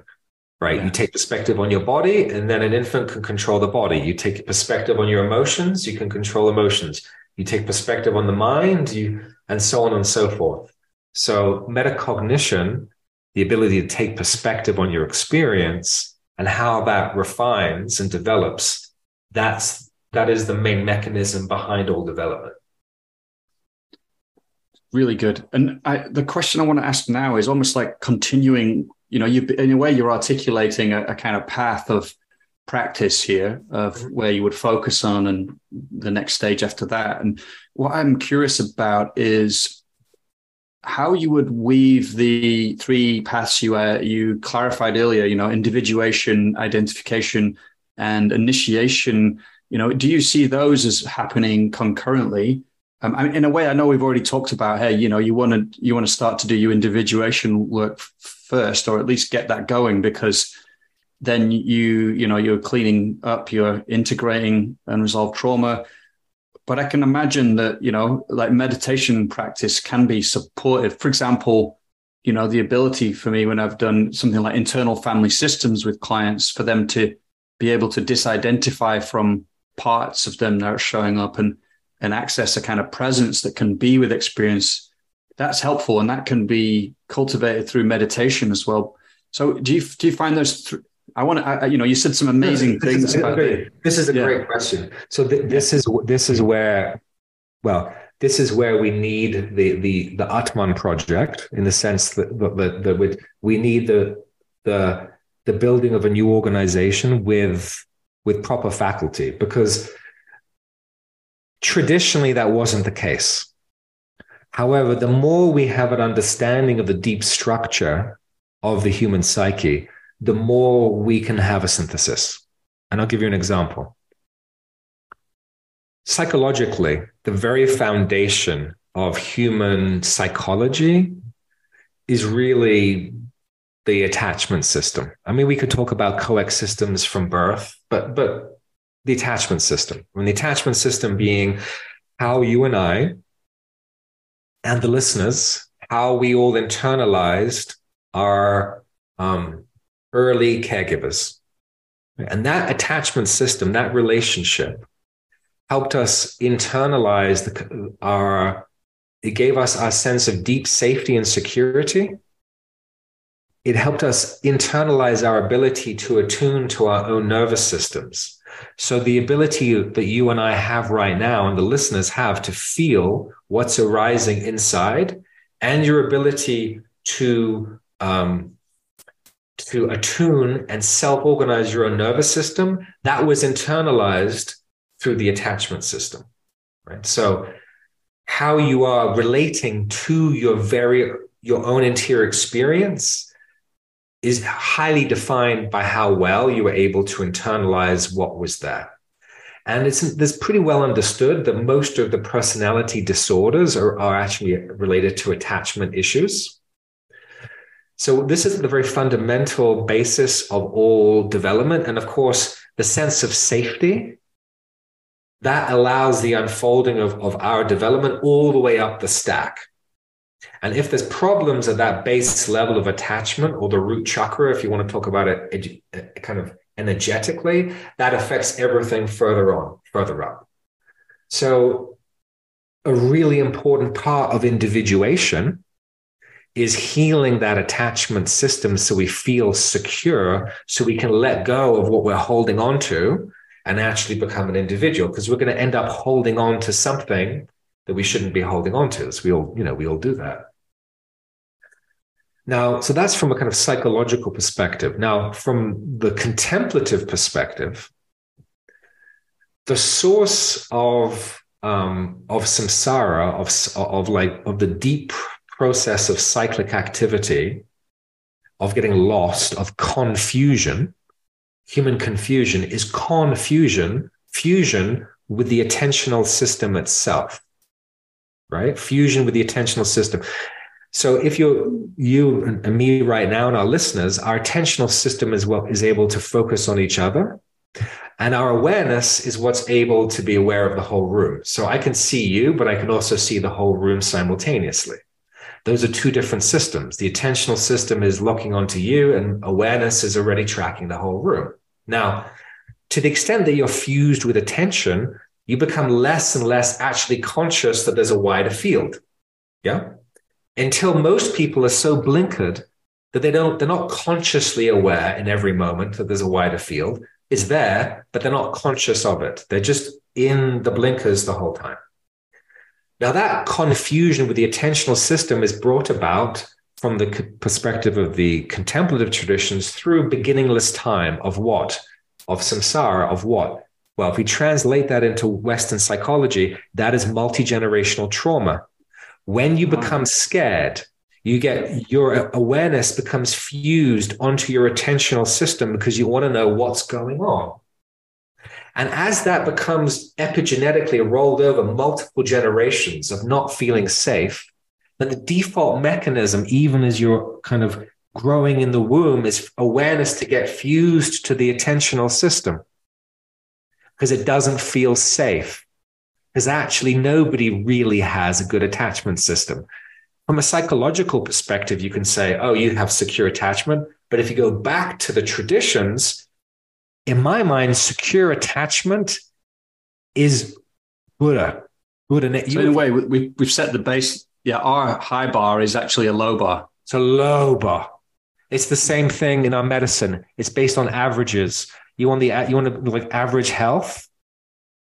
right? Yeah. You take perspective on your body, and then an infant can control the body. You take perspective on your emotions, you can control emotions. You take perspective on the mind, you and so on and so forth. So metacognition, the ability to take perspective on your experience and how that refines and develops, that's that is the main mechanism behind all development. Really good. And I, the question I want to ask now is almost like continuing you know, you in a way you're articulating a, a kind of path of practice here of mm-hmm. where you would focus on and the next stage after that. And what I'm curious about is how you would weave the three paths you uh, you clarified earlier. You know, individuation, identification, and initiation. You know, do you see those as happening concurrently? Um, I mean, in a way, I know we've already talked about. Hey, you know, you want to you want to start to do your individuation work first, or at least get that going, because then you you know you're cleaning up, you're integrating unresolved trauma. But I can imagine that you know, like meditation practice can be supportive. For example, you know, the ability for me when I've done something like internal family systems with clients for them to be able to disidentify from parts of them that are showing up and and access a kind of presence that can be with experience that's helpful and that can be cultivated through meditation as well so do you do you find those th- I want to, you know, you said some amazing this things is, about it. This is a yeah. great question. So th- this is this is where, well, this is where we need the the the Atman project in the sense that that, that we, we need the the the building of a new organization with with proper faculty because traditionally that wasn't the case. However, the more we have an understanding of the deep structure of the human psyche, the more we can have a synthesis. And I'll give you an example. Psychologically, the very foundation of human psychology is really the attachment system. I mean, we could talk about coex systems from birth, but but the attachment system. And the attachment system being how you and I and the listeners, how we all internalized our um, early caregivers. And that attachment system, that relationship, helped us internalize the, our, it gave us our sense of deep safety and security. It helped us internalize our ability to attune to our own nervous systems. So, the ability that you and I have right now, and the listeners have to feel what's arising inside, and your ability to um, to attune and self organize your own nervous system, that was internalized through the attachment system. Right. So, how you are relating to your very your own interior experience is highly defined by how well you were able to internalize what was there. And it's there's pretty well understood that most of the personality disorders are, are actually related to attachment issues. So this is the very fundamental basis of all development. And of course, the sense of safety that allows the unfolding of, of our development all the way up the stack. And if there's problems at that base level of attachment or the root chakra, if you want to talk about it uh, kind of energetically, that affects everything further on, further up. So a really important part of individuation is healing that attachment system so we feel secure, so we can let go of what we're holding on to and actually become an individual. Because we're going to end up holding on to something that we shouldn't be holding on to. So we all, you know, we all do that. Now, so that's from a kind of psychological perspective. Now, from the contemplative perspective, the source of um, of samsara, of of like of the deep process of cyclic activity, of getting lost, of confusion, human confusion is confusion, fusion with the attentional system itself, right? Fusion with the attentional system. So if you you and me right now and our listeners, our attentional system is well is able to focus on each other. And our awareness is what's able to be aware of the whole room. So I can see you, but I can also see the whole room simultaneously. Those are two different systems. The attentional system is locking onto you, and awareness is already tracking the whole room. Now, to the extent that you're fused with attention, you become less and less actually conscious that there's a wider field. Yeah. Until most people are so blinkered that they don't, they're not consciously aware in every moment that there's a wider field. It's there, but they're not conscious of it. They're just in the blinkers the whole time. Now, that confusion with the attentional system is brought about from the perspective of the contemplative traditions through beginningless time of what? Of samsara, of what? Well, if we translate that into Western psychology, that is multi generational trauma. When you become scared, you get your awareness becomes fused onto your attentional system because you want to know what's going on. And as that becomes epigenetically rolled over multiple generations of not feeling safe, then the default mechanism, even as you're kind of growing in the womb, is awareness to get fused to the attentional system because it doesn't feel safe. Because actually, nobody really has a good attachment system. from a psychological perspective, you can say, oh, you have secure attachment. But if you go back to the traditions, in my mind, secure attachment is Buddha. Buddha. So in a way, we, we've set the base. Yeah, our high bar is actually a low bar. It's a low bar. It's the same thing in our medicine. It's based on averages. You want the you want to like average health.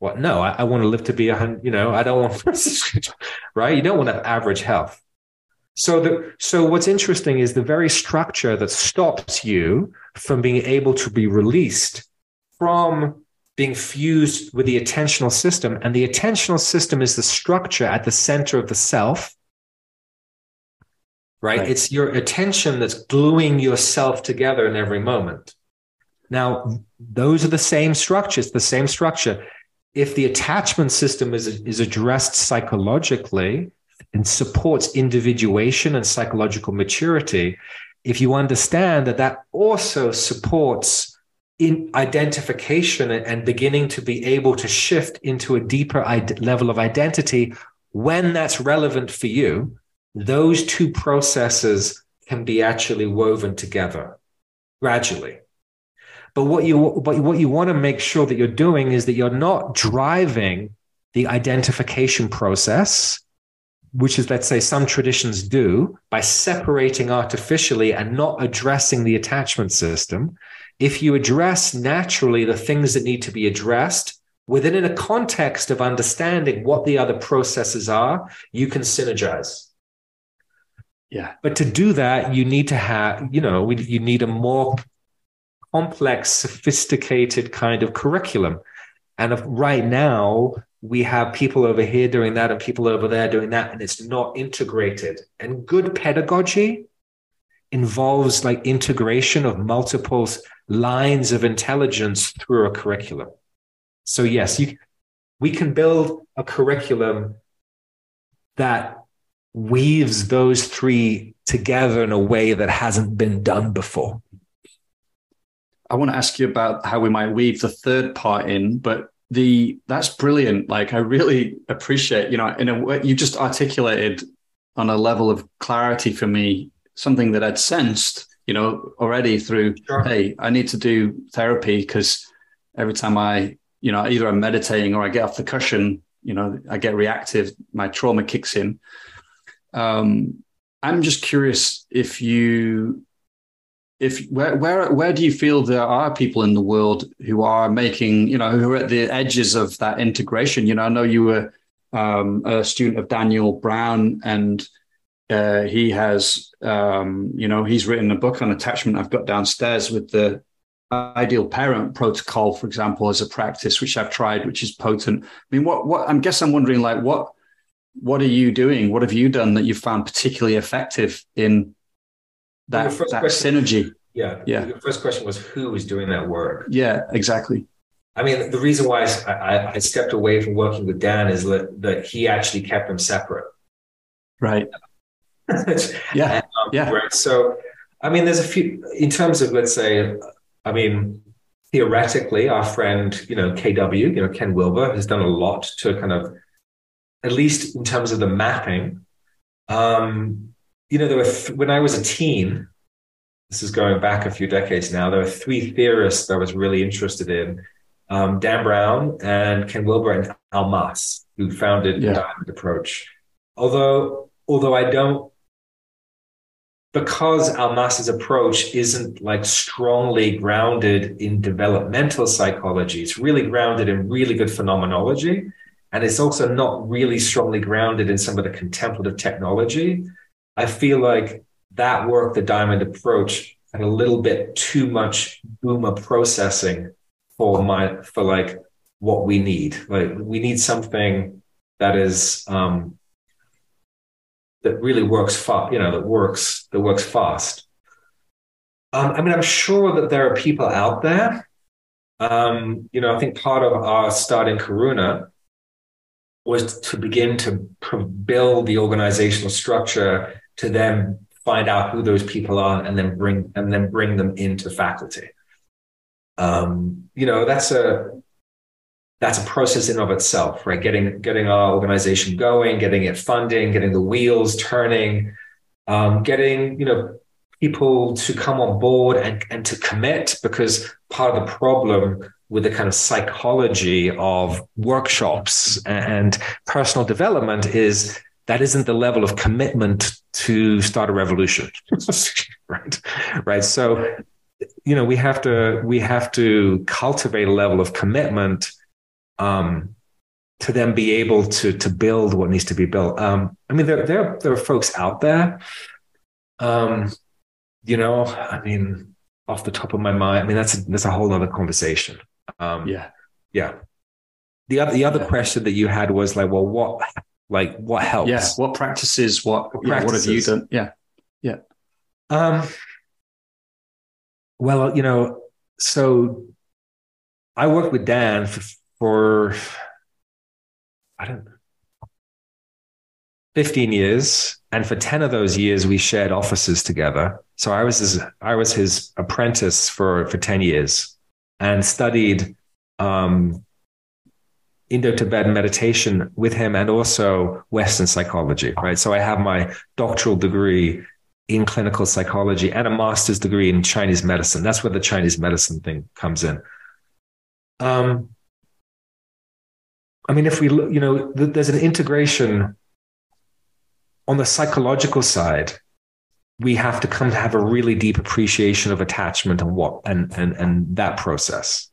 What? No, I, I want to live to be a hundred. You know, I don't want (laughs) right. You don't want to have average health. So the so what's interesting is the very structure that stops you from being able to be released from being fused with the attentional system. And the attentional system is the structure at the center of the self right? right? It's your attention that's gluing yourself together in every moment. Now, those are the same structures, the same structure. If the attachment system is, is addressed psychologically and supports individuation and psychological maturity, if you understand that that also supports in identification and beginning to be able to shift into a deeper level of identity when that's relevant for you, those two processes can be actually woven together gradually. But what you but what you want to make sure that you're doing is that you're not driving the identification process, which is let's say some traditions do by separating artificially and not addressing the attachment system. If you address naturally the things that need to be addressed within a context of understanding what the other processes are, you can synergize. Yeah. But to do that, you need to have, you know, you need a more complex, sophisticated kind of curriculum. And if right now we have people over here doing that and people over there doing that, and it's not integrated. And good pedagogy involves like integration of multiple lines of intelligence through a curriculum. So yes, you, we can build a curriculum that weaves those three together in a way that hasn't been done before. I want to ask you about how we might weave the third part in, but the that's brilliant. Like I really appreciate, you know, in a way you just articulated on a level of clarity for me something that I'd sensed, you know, already through sure. hey, I need to do therapy because every time I, you know, either I'm meditating or I get off the cushion, you know, I get reactive, my trauma kicks in. Um, I'm just curious if you, if where where where do you feel there are people in the world who are making, you know, who are at the edges of that integration? You know, I know you were um, a student of Daniel Brown, and uh, he has, um, you know, he's written a book on attachment. I've got downstairs with the ideal parent protocol, for example, as a practice, which I've tried, which is potent. I mean, what what I'm guess I'm wondering, like, what what are you doing? What have you done that you've found particularly effective in that, that question, synergy? Yeah. Yeah. Your first question was who is doing that work? Yeah, exactly. I mean, the reason why I, I stepped away from working with Dan is that, that he actually kept them separate. Right. (laughs) yeah. And, um, yeah. Right. So, I mean, there's a few, in terms of, let's say, I mean, theoretically, our friend, you know, KW, you know, Ken Wilber has done a lot to kind of at least in terms of the mapping. Um, you know, there were th- when I was a teen. This is going back a few decades now. There were three theorists that I was really interested in: um, Dan Brown and Ken Wilber and Almaas, who founded yeah. the diamond approach. Although, although I don't, because Almaas's approach isn't like strongly grounded in developmental psychology. It's really grounded in really good phenomenology and it's also not really strongly grounded in some of the contemplative technology. I feel like that work, the diamond approach, had a little bit too much boomer processing for my for like what we need. Like we need something that is um, that really works fast. You know, that works that works fast. Um, I mean, I'm sure that there are people out there. Um, you know, I think part of our start in Karuna was to begin to build the organizational structure to then find out who those people are and then bring and then bring them into faculty. Um, you know, that's a that's a process in of itself, right? Getting getting our organization going, getting it funding, getting the wheels turning, um, getting you know people to come on board and, and to commit because part of the problem with the kind of psychology of workshops and personal development is that isn't the level of commitment to start a revolution (laughs) right right so you know we have to we have to cultivate a level of commitment um, to then be able to to build what needs to be built. Um, I mean, there there there are folks out there. Um, you know, I mean, off the top of my mind, I mean that's a, that's a whole other conversation. Um, yeah, yeah. The other the other question that you had was like, well, what like what helps? Yeah, what practices? What what, practices? Yeah, what have you done? Yeah, yeah. Um. Well, you know, so I worked with Dan for for I don't know, 15 years. And for 10 of those years, we shared offices together. So I was his, I was his apprentice for, for 10 years and studied um, Indo-Tibetan meditation with him and also Western psychology, right? So I have my doctoral degree in clinical psychology and a master's degree in Chinese medicine. That's where the Chinese medicine thing comes in. Um, I mean, if we look, you know, th- there's an integration on the psychological side. We have to come to have a really deep appreciation of attachment and what and and and that process.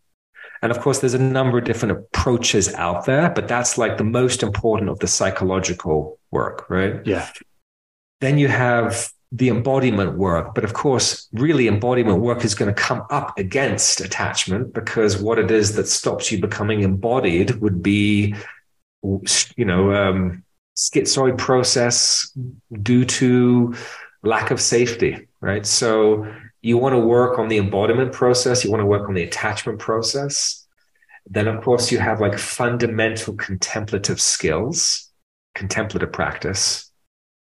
And of course, there's a number of different approaches out there, but that's like the most important of the psychological work, right? Yeah. Then you have the embodiment work. But of course, really, embodiment work is going to come up against attachment because what it is that stops you becoming embodied would be, you know, um, schizoid process due to lack of safety, right? So you want to work on the embodiment process, you want to work on the attachment process. Then, of course, you have like fundamental contemplative skills, contemplative practice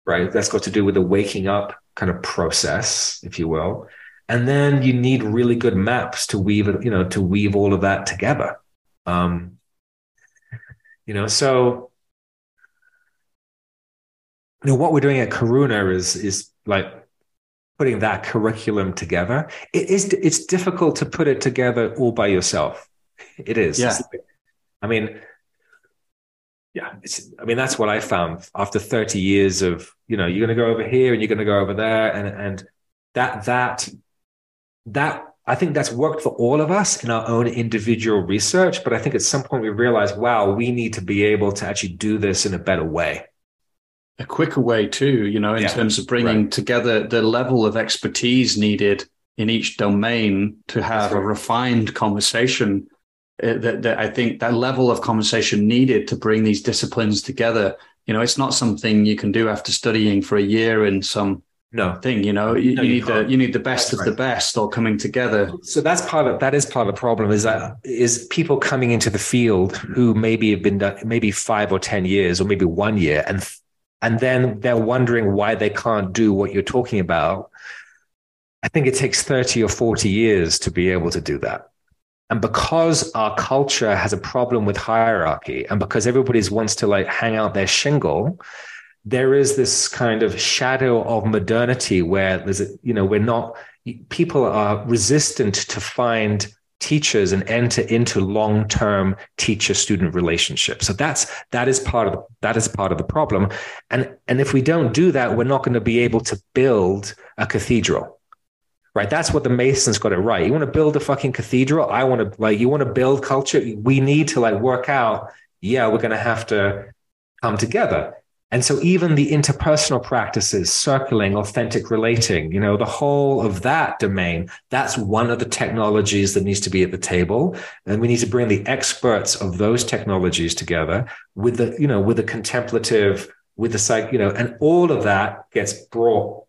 right? That's got to do with the waking up kind of process, if you will. And then you need really good maps to weave it, you know, to weave all of that together. Um, you know, so you know what we're doing at Karuna is is like putting that curriculum together. It is it's difficult to put it together all by yourself. It is. Yeah. I mean, yeah, it's, I mean, that's what I found after 30 years of, you know, you're going to go over here and you're going to go over there. And, and that, that, that, I think that's worked for all of us in our own individual research. But I think at some point we realize, wow, we need to be able to actually do this in a better way. A quicker way too, you know, in yeah, terms of bringing right. together the level of expertise needed in each domain to have right. a refined conversation uh, that, that I think that level of conversation needed to bring these disciplines together. You know, it's not something you can do after studying for a year in some no thing. You know, you, no, you, you need the you need the best that's of right. the best all coming together. So that's part of that is part of the problem is that is people coming into the field who maybe have been done maybe five or ten years or maybe one year and and then they're wondering why they can't do what you're talking about. I think it takes 30 or 40 years to be able to do that. And because our culture has a problem with hierarchy and because everybody wants to like hang out their shingle, there is this kind of shadow of modernity where there's a, you know, we're not, people are resistant to find teachers and enter into long-term teacher-student relationships. So that's that is part of the, that is part of the problem. And and if we don't do that, we're not going to be able to build a cathedral right? That's what the Masons got it right. You want to build a fucking cathedral. I want to like, you want to build culture. We need to like work out, yeah, we're going to have to come together. And so even the interpersonal practices, circling, authentic relating, you know, the whole of that domain, that's one of the technologies that needs to be at the table. And we need to bring the experts of those technologies together with the, you know, with the contemplative, with the psych, you know, and all of that gets brought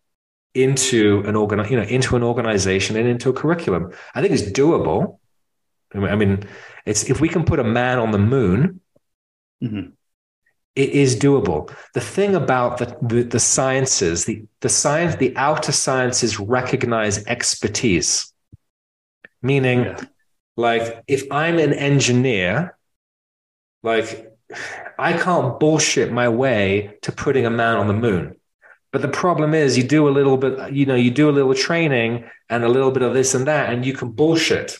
into an organ, you know, into an organization and into a curriculum. I think it's doable. I mean, it's if we can put a man on the moon, mm-hmm. It is doable. The thing about the, the, the sciences, the the science, the outer sciences recognize expertise, meaning, yeah. like if I'm an engineer like I can't bullshit my way to putting a man on the moon. But the problem is, you do a little bit, you know, you do a little training and a little bit of this and that, and you can bullshit.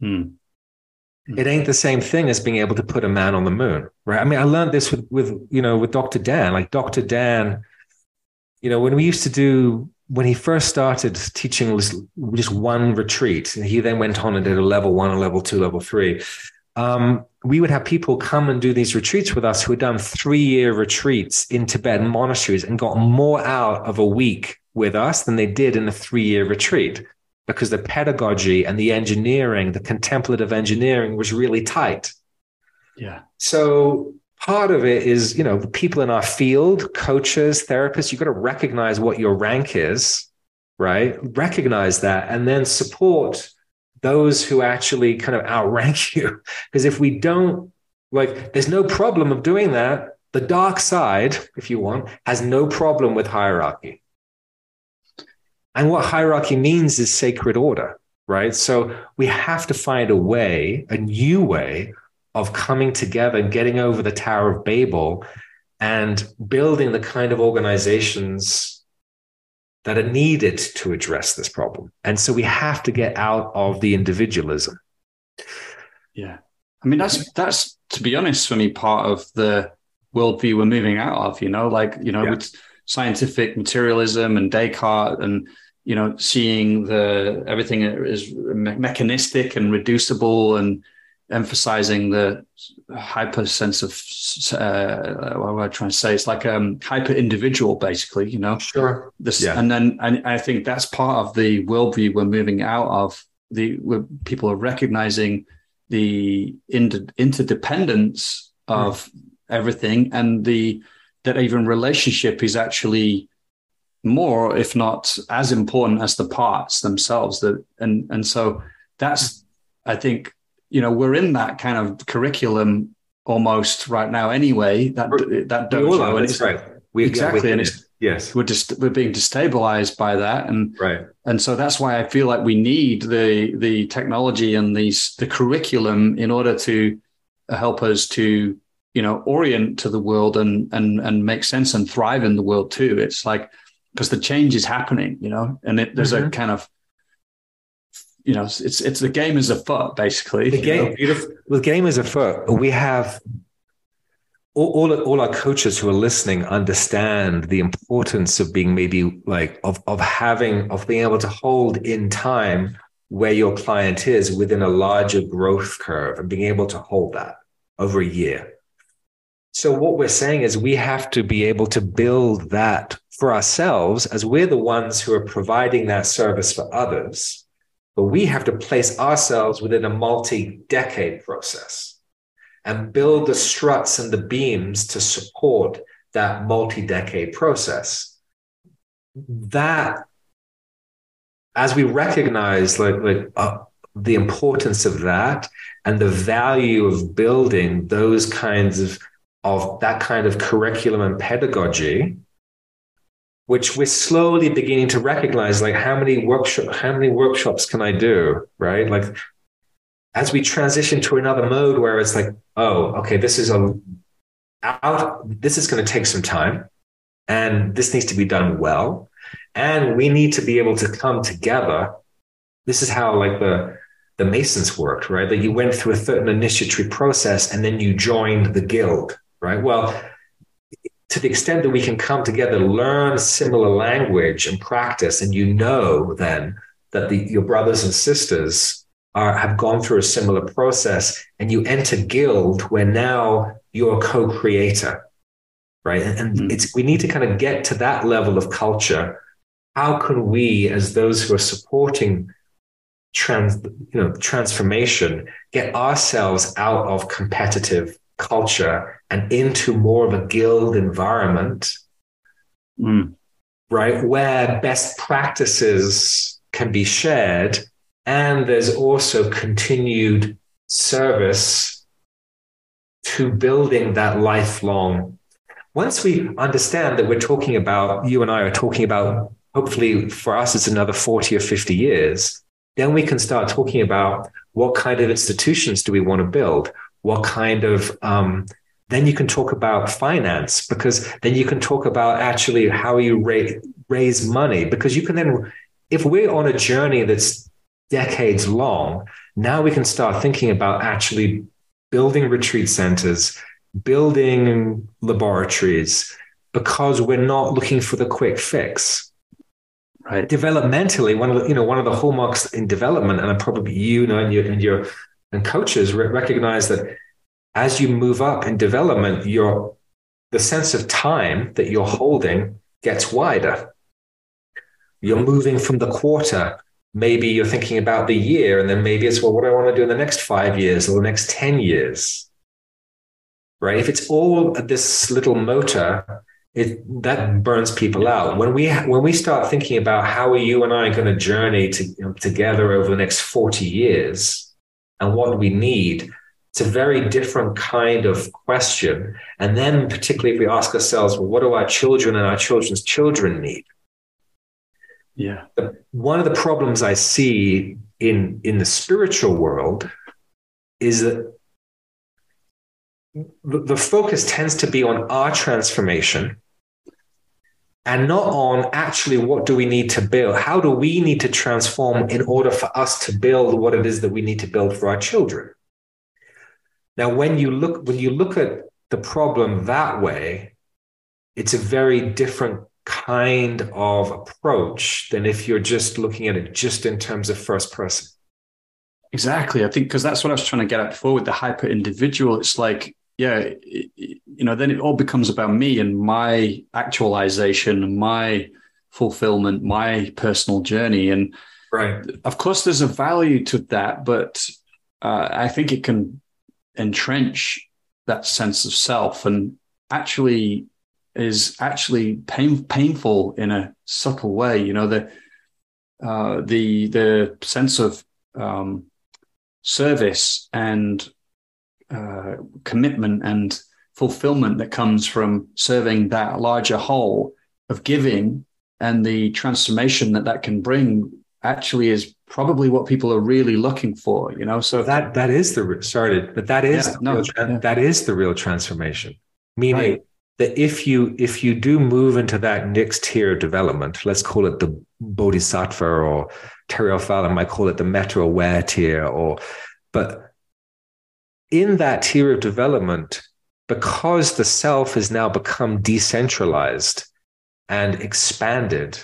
Hmm. It ain't the same thing as being able to put a man on the moon, right? I mean, I learned this with, with you know, with Dr. Dan. Like Dr. Dan, you know, when we used to do when he first started teaching just one retreat, and he then went on and did a level one, a level two, level three. Um, we would have people come and do these retreats with us who had done three year retreats in Tibetan monasteries and got more out of a week with us than they did in a three year retreat because the pedagogy and the engineering, the contemplative engineering was really tight. Yeah. So part of it is, you know, the people in our field, coaches, therapists, you've got to recognize what your rank is, right? Recognize that and then support those who actually kind of outrank (laughs) you. Because if we don't, like, there's no problem of doing that. The dark side, if you want, has no problem with hierarchy. And what hierarchy means is sacred order, right? So we have to find a way, a new way of coming together, getting over the Tower of Babel, and building the kind of organizations that are needed to address this problem. And so we have to get out of the individualism. Yeah. I mean, that's, that's, to be honest, for me, part of the worldview we're moving out of, you know, like, you know, yeah. with scientific materialism and Descartes and, you know, seeing the everything is mechanistic and reducible and emphasizing the hyper sense of uh, what am I trying to say? It's like um hyper individual, basically. You know, sure. This, yeah. and then and I think that's part of the worldview we're moving out of. The where people are recognizing the inter- interdependence of mm. everything, and the that even relationship is actually more, if not as important as the parts themselves. That and and so that's I think you know we're in that kind of curriculum almost right now anyway that that dojo and it's right. We, exactly yeah, and it's yes. we're just we're being destabilized by that and right. and so that's why i feel like we need the the technology and these the curriculum in order to help us to you know orient to the world and and and make sense and thrive in the world too. It's like because the change is happening you know and it, there's mm-hmm. a kind of you know, it's it's the game is afoot, basically. The game, beautiful. The game is afoot. We have all, all, all our coaches who are listening understand the importance of being maybe like of of having of being able to hold in time where your client is within a larger growth curve and being able to hold that over a year. So what we're saying is we have to be able to build that for ourselves as we're the ones who are providing that service for others but we have to place ourselves within a multi decade process and build the struts and the beams to support that multi decade process. That, as we recognize like, like uh, the importance of that and the value of building those kinds of, of that kind of curriculum and pedagogy, which we're slowly beginning to recognize like how many workshop how many workshops can i do right? Like as we transition to another mode where it's like oh okay this is a out this is going to take some time and this needs to be done well and we need to be able to come together. This is how like the the masons worked right? That you went through a certain initiatory process and then you joined the guild right well to the extent that we can come together, learn similar language and practice, and you know then that the, your brothers and sisters are, have gone through a similar process, and you enter guild where now you're a co-creator, right? And, and mm-hmm. it's we need to kind of get to that level of culture. How can we, as those who are supporting trans, you know, transformation, get ourselves out of competitive culture and into more of a guild environment, mm. right? Where best practices can be shared. And there's also continued service to building that lifelong. Once we understand that we're talking about, you and I are talking about, hopefully for us, it's another 40 or 50 years, then we can start talking about what kind of institutions do we want to build? what kind of um, then you can talk about finance because then you can talk about actually how you ra- raise money because you can then if we're on a journey that's decades long now we can start thinking about actually building retreat centers building laboratories because we're not looking for the quick fix. Right. Developmentally one of the you know one of the hallmarks in development and probably you know and your and your and coaches recognize that as you move up in development your the sense of time that you're holding gets wider. You're moving from the quarter. Maybe you're thinking about the year and then maybe it's well what do i want to do in the next 5 years or the next 10 years? Right? If it's all this little motor it that burns people out. When we when we start thinking about how are you and I going to journey to, you know, together over the next 40 years and what we need it's a very different kind of question. And then particularly if we ask ourselves well what do our children and our children's children need? Yeah. One of the problems i see in in the spiritual world is that the focus tends to be on our transformation and not on actually what do we need to build? How do we need to transform in order for us to build what it is that we need to build for our children now when you look when you look at the problem that way it's a very different kind of approach than if you're just looking at it just in terms of first person. Exactly. I think because that's what i was trying to get at before with the hyper individual. It's like yeah, you know, then it all becomes about me and my actualization, my fulfillment, my personal journey. And right, of course, there's a value to that, but uh, I think it can entrench that sense of self and actually is actually pain, painful in a subtle way. You know, the uh, the the sense of um, service and uh, commitment and fulfillment that comes from serving that larger whole of giving and the transformation that that can bring actually is probably what people are really looking for you know so that that is the started but that is yeah, no, yeah. that is the real transformation meaning right. that if you if you do move into that next tier of development let's call it the bodhisattva or O'Fallon might call it the meta aware tier or but in that tier of development, because the self has now become decentralized and expanded,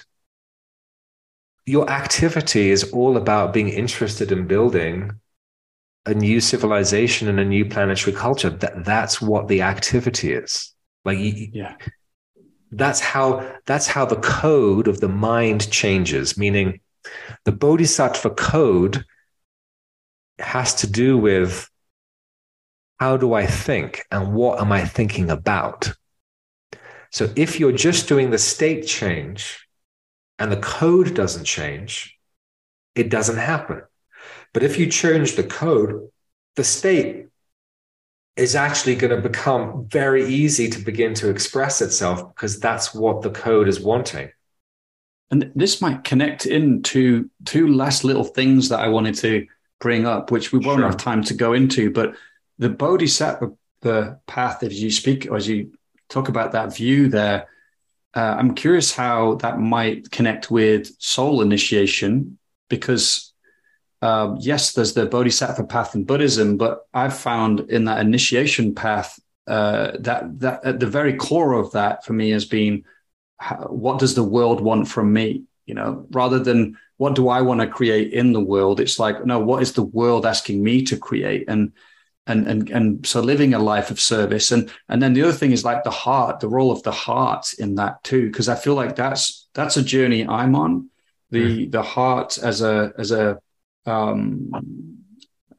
your activity is all about being interested in building a new civilization and a new planetary culture. That, that's what the activity is. Like, yeah. That's how that's how the code of the mind changes, meaning the bodhisattva code has to do with how do I think and what am I thinking about? So if you're just doing the state change and the code doesn't change, it doesn't happen. But if you change the code, the state is actually going to become very easy to begin to express itself because that's what the code is wanting. And this might connect into two last little things that I wanted to bring up, which we won't sure. have time to go into. But the bodhisattva path, as you speak, as you talk about that view there, uh, I'm curious how that might connect with soul initiation, because uh, yes, there's the bodhisattva path in Buddhism, but I've found in that initiation path uh, that that at the very core of that for me has been what does the world want from me? You know, rather than what do I want to create in the world, it's like no, what is the world asking me to create? And and and and so living a life of service and and then the other thing is like the heart the role of the heart in that too because i feel like that's that's a journey i'm on the mm. the heart as a as a um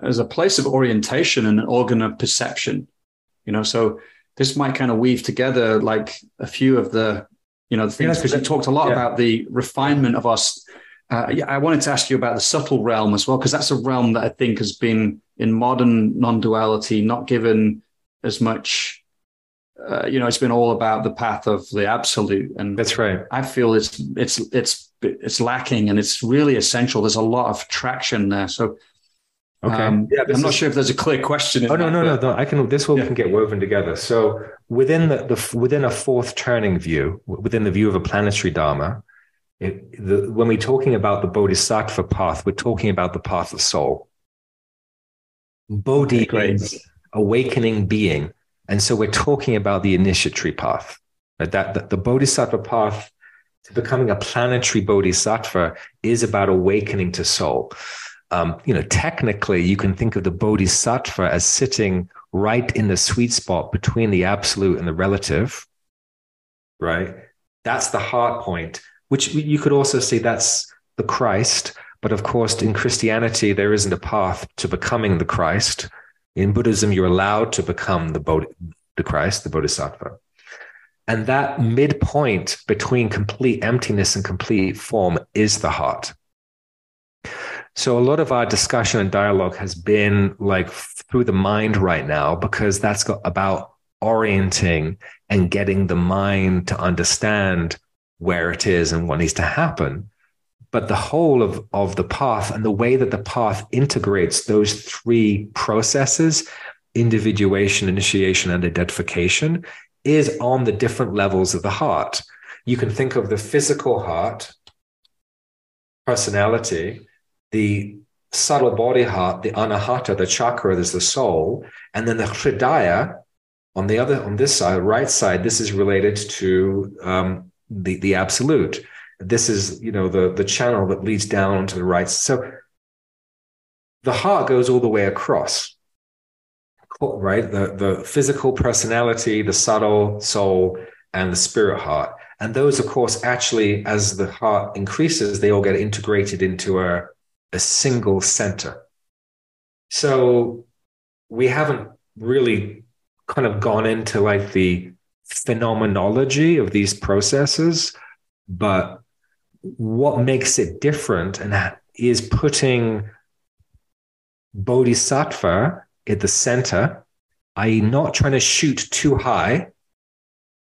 as a place of orientation and an organ of perception you know so this might kind of weave together like a few of the you know the things because you talked a lot yeah. about the refinement of us uh, yeah, I wanted to ask you about the subtle realm as well, because that's a realm that I think has been in modern non-duality not given as much. Uh, you know, it's been all about the path of the absolute, and that's right. I feel it's it's it's it's lacking, and it's really essential. There's a lot of traction there. So, Okay. Um, yeah, I'm not is, sure if there's a clear question. oh no, that, no, no, no. I can. This all yeah. can get woven together. So within the, the within a fourth turning view, within the view of a planetary dharma, it, the, when we're talking about the bodhisattva path, we're talking about the path of soul. Bodhi is awakening being, and so we're talking about the initiatory path. That, that the bodhisattva path to becoming a planetary bodhisattva is about awakening to soul um, you know, technically, you can think of the bodhisattva as sitting right in the sweet spot between the absolute and the relative, right? That's the heart point, which you could also say that's the Christ. But of course, in Christianity, there isn't a path to becoming the Christ. In Buddhism, you're allowed to become the, Bodh- the Christ, the Bodhisattva. And that midpoint between complete emptiness and complete form is the heart. So a lot of our discussion and dialogue has been like through the mind right now because that's got about orienting and getting the mind to understand where it is and what needs to happen. But the whole of, of the path and the way that the path integrates those three processes individuation, initiation, and identification is on the different levels of the heart. You can think of the physical heart, personality, the subtle body heart, the anahata, the chakra, there's the soul, and then the hridaya on the other on this side, right side. This is related to um, the the absolute. This is you know the the channel that leads down to the right. So the heart goes all the way across, right? The the physical personality, the subtle soul, and the spirit heart. And those, of course, actually, as the heart increases, they all get integrated into a a single center. So we haven't really kind of gone into like the phenomenology of these processes, but what makes it different and is putting bodhisattva at the center, i.e., mm-hmm. not trying to shoot too high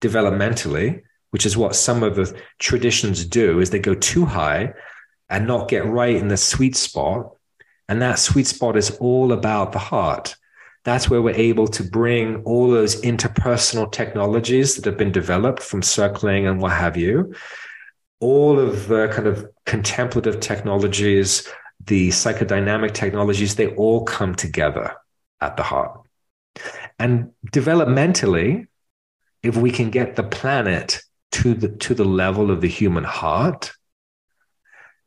developmentally, which is what some of the traditions do, is they go too high and not get right in the sweet spot. And that sweet spot is all about the heart. That's where we're able to bring all those interpersonal technologies that have been developed from circling and what have you, all of the kind of contemplative technologies, the psychodynamic technologies, they all come together at the heart. And developmentally, if we can get the planet to the to the level of the human heart,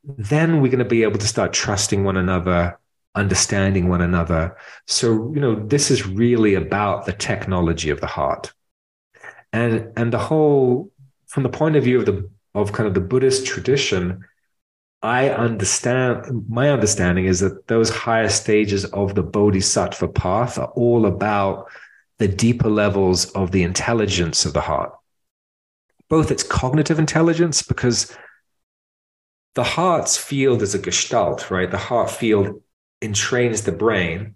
then we're going to be able to start trusting one another, understanding one another. So, you know, this is really about the technology of the heart. And and the whole from the point of view of the of kind of the Buddhist tradition, I understand my understanding is that those higher stages of the bodhisattva path are all about the deeper levels of the intelligence of the heart. Both its cognitive intelligence, because the heart's field is a gestalt, right? The heart field entrains the brain.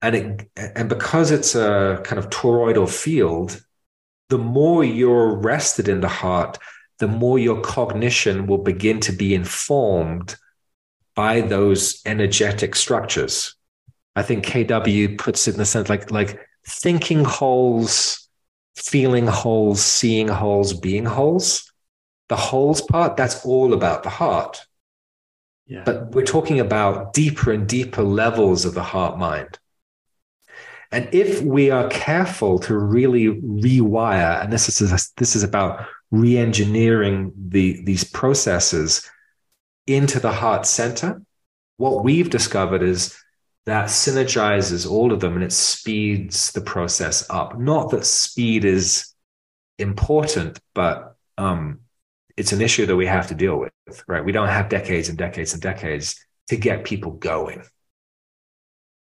And it and because it's a kind of toroidal field, the more you're rested in the heart, the more your cognition will begin to be informed by those energetic structures. I think KW puts it in the sense like like thinking wholes, feeling wholes, seeing wholes, being wholes the wholes part, that's all about the heart. Yeah. But we're talking about deeper and deeper levels of the heart mind. And if we are careful to really rewire, and this is this is about re-engineering the, these processes into the heart center, what we've discovered is that synergizes all of them and it speeds the process up. Not that speed is important, but um, it's an issue that we have to deal with, right? We don't have decades and decades and decades to get people going.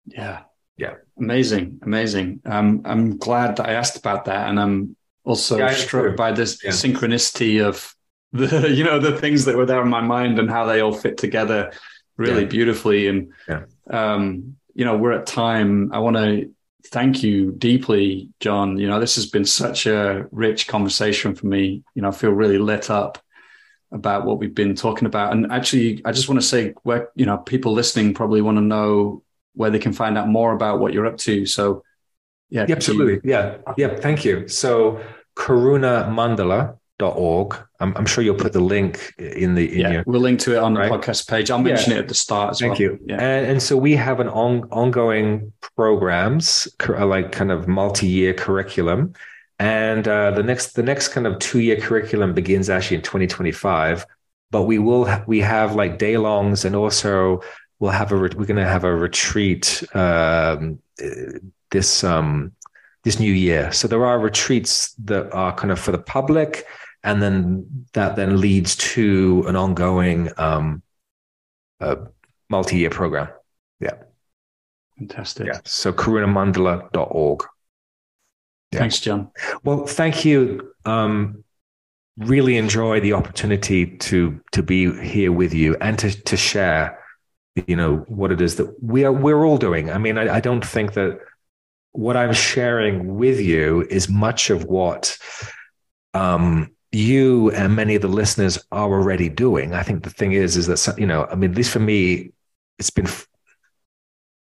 Yeah. Yeah. Amazing. Amazing. Um, I'm glad that I asked about that. And I'm also yeah, struck by this yeah. synchronicity of the, (laughs) you know, the things that were there in my mind and how they all fit together really yeah. beautifully. And, um, you know, we're at time. I want to thank you deeply, John. You know, this has been such a rich conversation for me. You know, I feel really lit up about what we've been talking about. And actually, I just want to say where, you know, people listening probably want to know where they can find out more about what you're up to. So, yeah, absolutely. You... Yeah, yeah. Thank you. So, karunamandala.org. I'm, I'm sure you'll put the link in the in yeah. Your, we'll link to it on right? the podcast page. I'll mention yeah. it at the start as Thank well. you. Yeah. And, and so we have an on, ongoing programs, like kind of multi-year curriculum. And uh, the next the next kind of two year curriculum begins actually in 2025 but we will we have like day longs and also we'll have a we're going to have a retreat um, this um, this new year. So there are retreats that are kind of for the public, and then that then leads to an ongoing um, uh, multi-year program. Yeah, fantastic. Yeah. So karunamandala.org. Yeah. Thanks, John. Well, thank you. Um, really enjoy the opportunity to to be here with you and to to share you know what it is that we are we're all doing i mean i, I don't think that what i'm sharing with you is much of what um, you and many of the listeners are already doing i think the thing is is that you know i mean at least for me it's been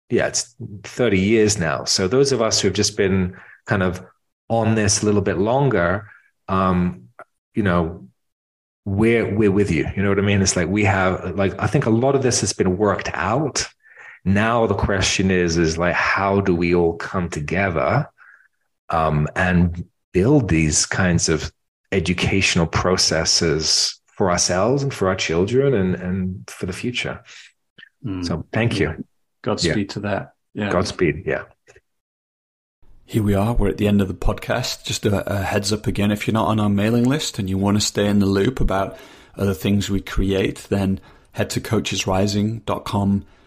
yeah it's 30 years now so those of us who have just been kind of on this a little bit longer um, you know, we're we're with you. You know what I mean? It's like we have like I think a lot of this has been worked out. Now the question is is like how do we all come together um, and build these kinds of educational processes for ourselves and for our children and and for the future. Mm. So thank you. Godspeed yeah. to that. Yeah. Godspeed. Yeah. Here we are. We're at the end of the podcast. Just a, a, heads up again if you're not on our mailing list and you want to stay in the loop about other things we create, then head to coachesrising.com,